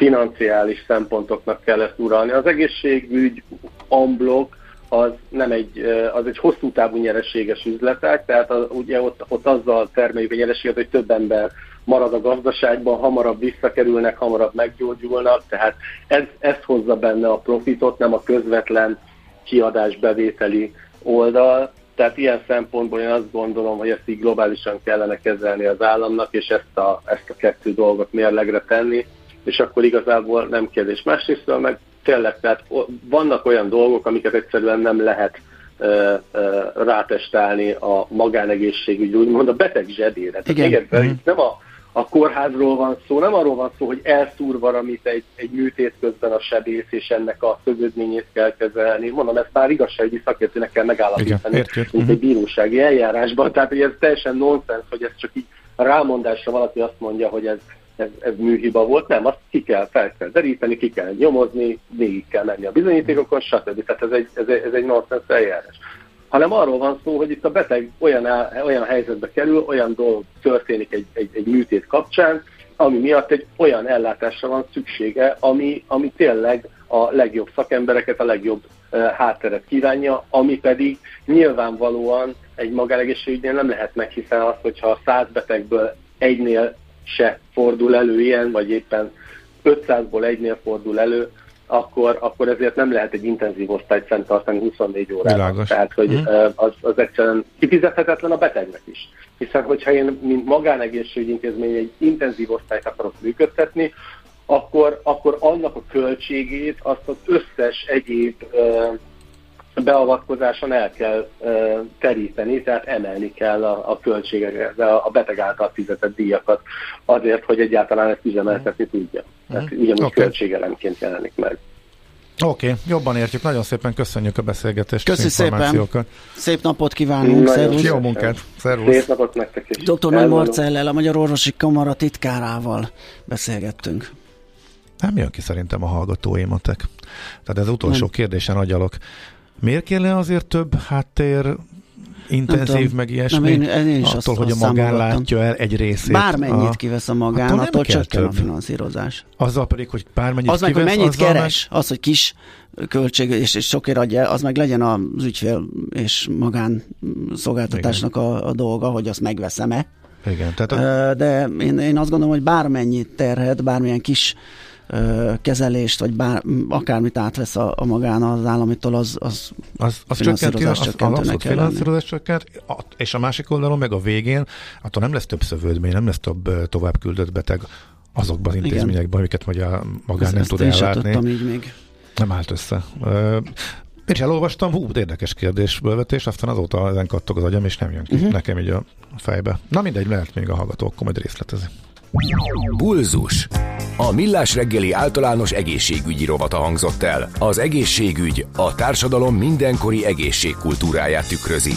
financiális szempontoknak kell ezt uralni. Az egészségügy amblok az nem egy, az egy hosszú távú nyereséges üzletek, tehát az, ugye ott, ott azzal termeljük a nyereséget, hogy több ember marad a gazdaságban, hamarabb visszakerülnek, hamarabb meggyógyulnak, tehát ez, ez hozza benne a profitot, nem a közvetlen kiadásbevételi oldal, tehát ilyen szempontból én azt gondolom, hogy ezt így globálisan kellene kezelni az államnak, és ezt a, ezt a kettő dolgot mérlegre tenni, és akkor igazából nem kérdés. Másrészt meg tényleg, tehát vannak olyan dolgok, amiket egyszerűen nem lehet uh, uh, rátestálni a magánegészségügy, úgymond a beteg zsebére. Igen. Igen, mm. nem a, a kórházról van szó, nem arról van szó, hogy elszúr valamit egy, egy műtét közben a sebész, és ennek a közödményét kell kezelni. Mondom, ezt már igazságügyi szakértőnek kell megállapítani, Igen, mint egy bírósági eljárásban. Tehát, hogy ez teljesen nonsens, hogy ez csak így rámondásra valaki azt mondja, hogy ez ez, ez műhiba volt, nem, azt ki kell, fel kell deríteni, ki kell nyomozni, végig kell menni a bizonyítékokon, stb. Tehát ez egy, ez egy, ez egy nonsens eljárás. Hanem arról van szó, hogy itt a beteg olyan, olyan helyzetbe kerül, olyan dolog történik egy, egy, egy műtét kapcsán, ami miatt egy olyan ellátásra van szüksége, ami, ami tényleg a legjobb szakembereket, a legjobb uh, hátteret kívánja, ami pedig nyilvánvalóan egy magánegészségügynél nem lehet meg, hiszen az, hogyha száz betegből egynél se fordul elő ilyen, vagy éppen 500-ból egynél fordul elő, akkor, akkor ezért nem lehet egy intenzív osztályt fenntartani 24 órában. Világos. Tehát, hogy hmm. az, az egyszerűen kifizethetetlen a betegnek is. Hiszen, hogyha én, mint magánegészségügyintézmény egy intenzív osztályt akarok működtetni, akkor, akkor annak a költségét azt az összes egyéb beavatkozáson el kell teríteni, tehát emelni kell a, a költségeket, a, a beteg által fizetett díjakat azért, hogy egyáltalán ezt üzemeltetni tudja. Tehát uh-huh. ugyanúgy okay. költségelemként jelenik meg. Oké, okay, jobban értjük. Nagyon szépen köszönjük a beszélgetést. Köszönjük szépen. Szép napot kívánunk. Szervusz. Jó munkát. Szervusz. Szép napot nektek is. Dr. Nagy Marcellel, a Magyar Orvosi Kamara titkárával beszélgettünk. Nem jön ki szerintem a hallgatóimatek. Tehát ez utolsó Nem. kérdésen agyalok. Miért kéne azért több háttér intenzív, meg ilyesmi, nem, én, én is attól, azt, hogy a magán látja el egy részét. Bármennyit a... kivesz a magán, attól, attól csökken a finanszírozás. Azzal pedig, hogy bármennyit Az kivesz, meg, hogy mennyit keres, meg... az, hogy kis költség és, és sokért adja, az meg legyen az ügyfél és magán szolgáltatásnak a, a dolga, hogy azt megveszem-e. Igen, tehát a... De én, én azt gondolom, hogy bármennyi terhet, bármilyen kis kezelést, vagy bár, akármit átvesz a, a magán az államitól, az, az, az, az csökkenti, az, az abszolút finanszírozás csökkent, és a másik oldalon meg a végén, attól nem lesz több szövődmény, nem lesz több tovább küldött beteg azokban az intézményekben, amiket magyar magán nem tud ellátni. így még. Nem állt össze. Én is elolvastam, hú, érdekes kérdésből aztán azóta ezen kattog az agyam, és nem jön ki uh-huh. nekem így a fejbe. Na mindegy, lehet még a hallgatók majd részletezi. Bulzus. A Millás reggeli általános egészségügyi rovata hangzott el. Az egészségügy a társadalom mindenkori egészségkultúráját tükrözi.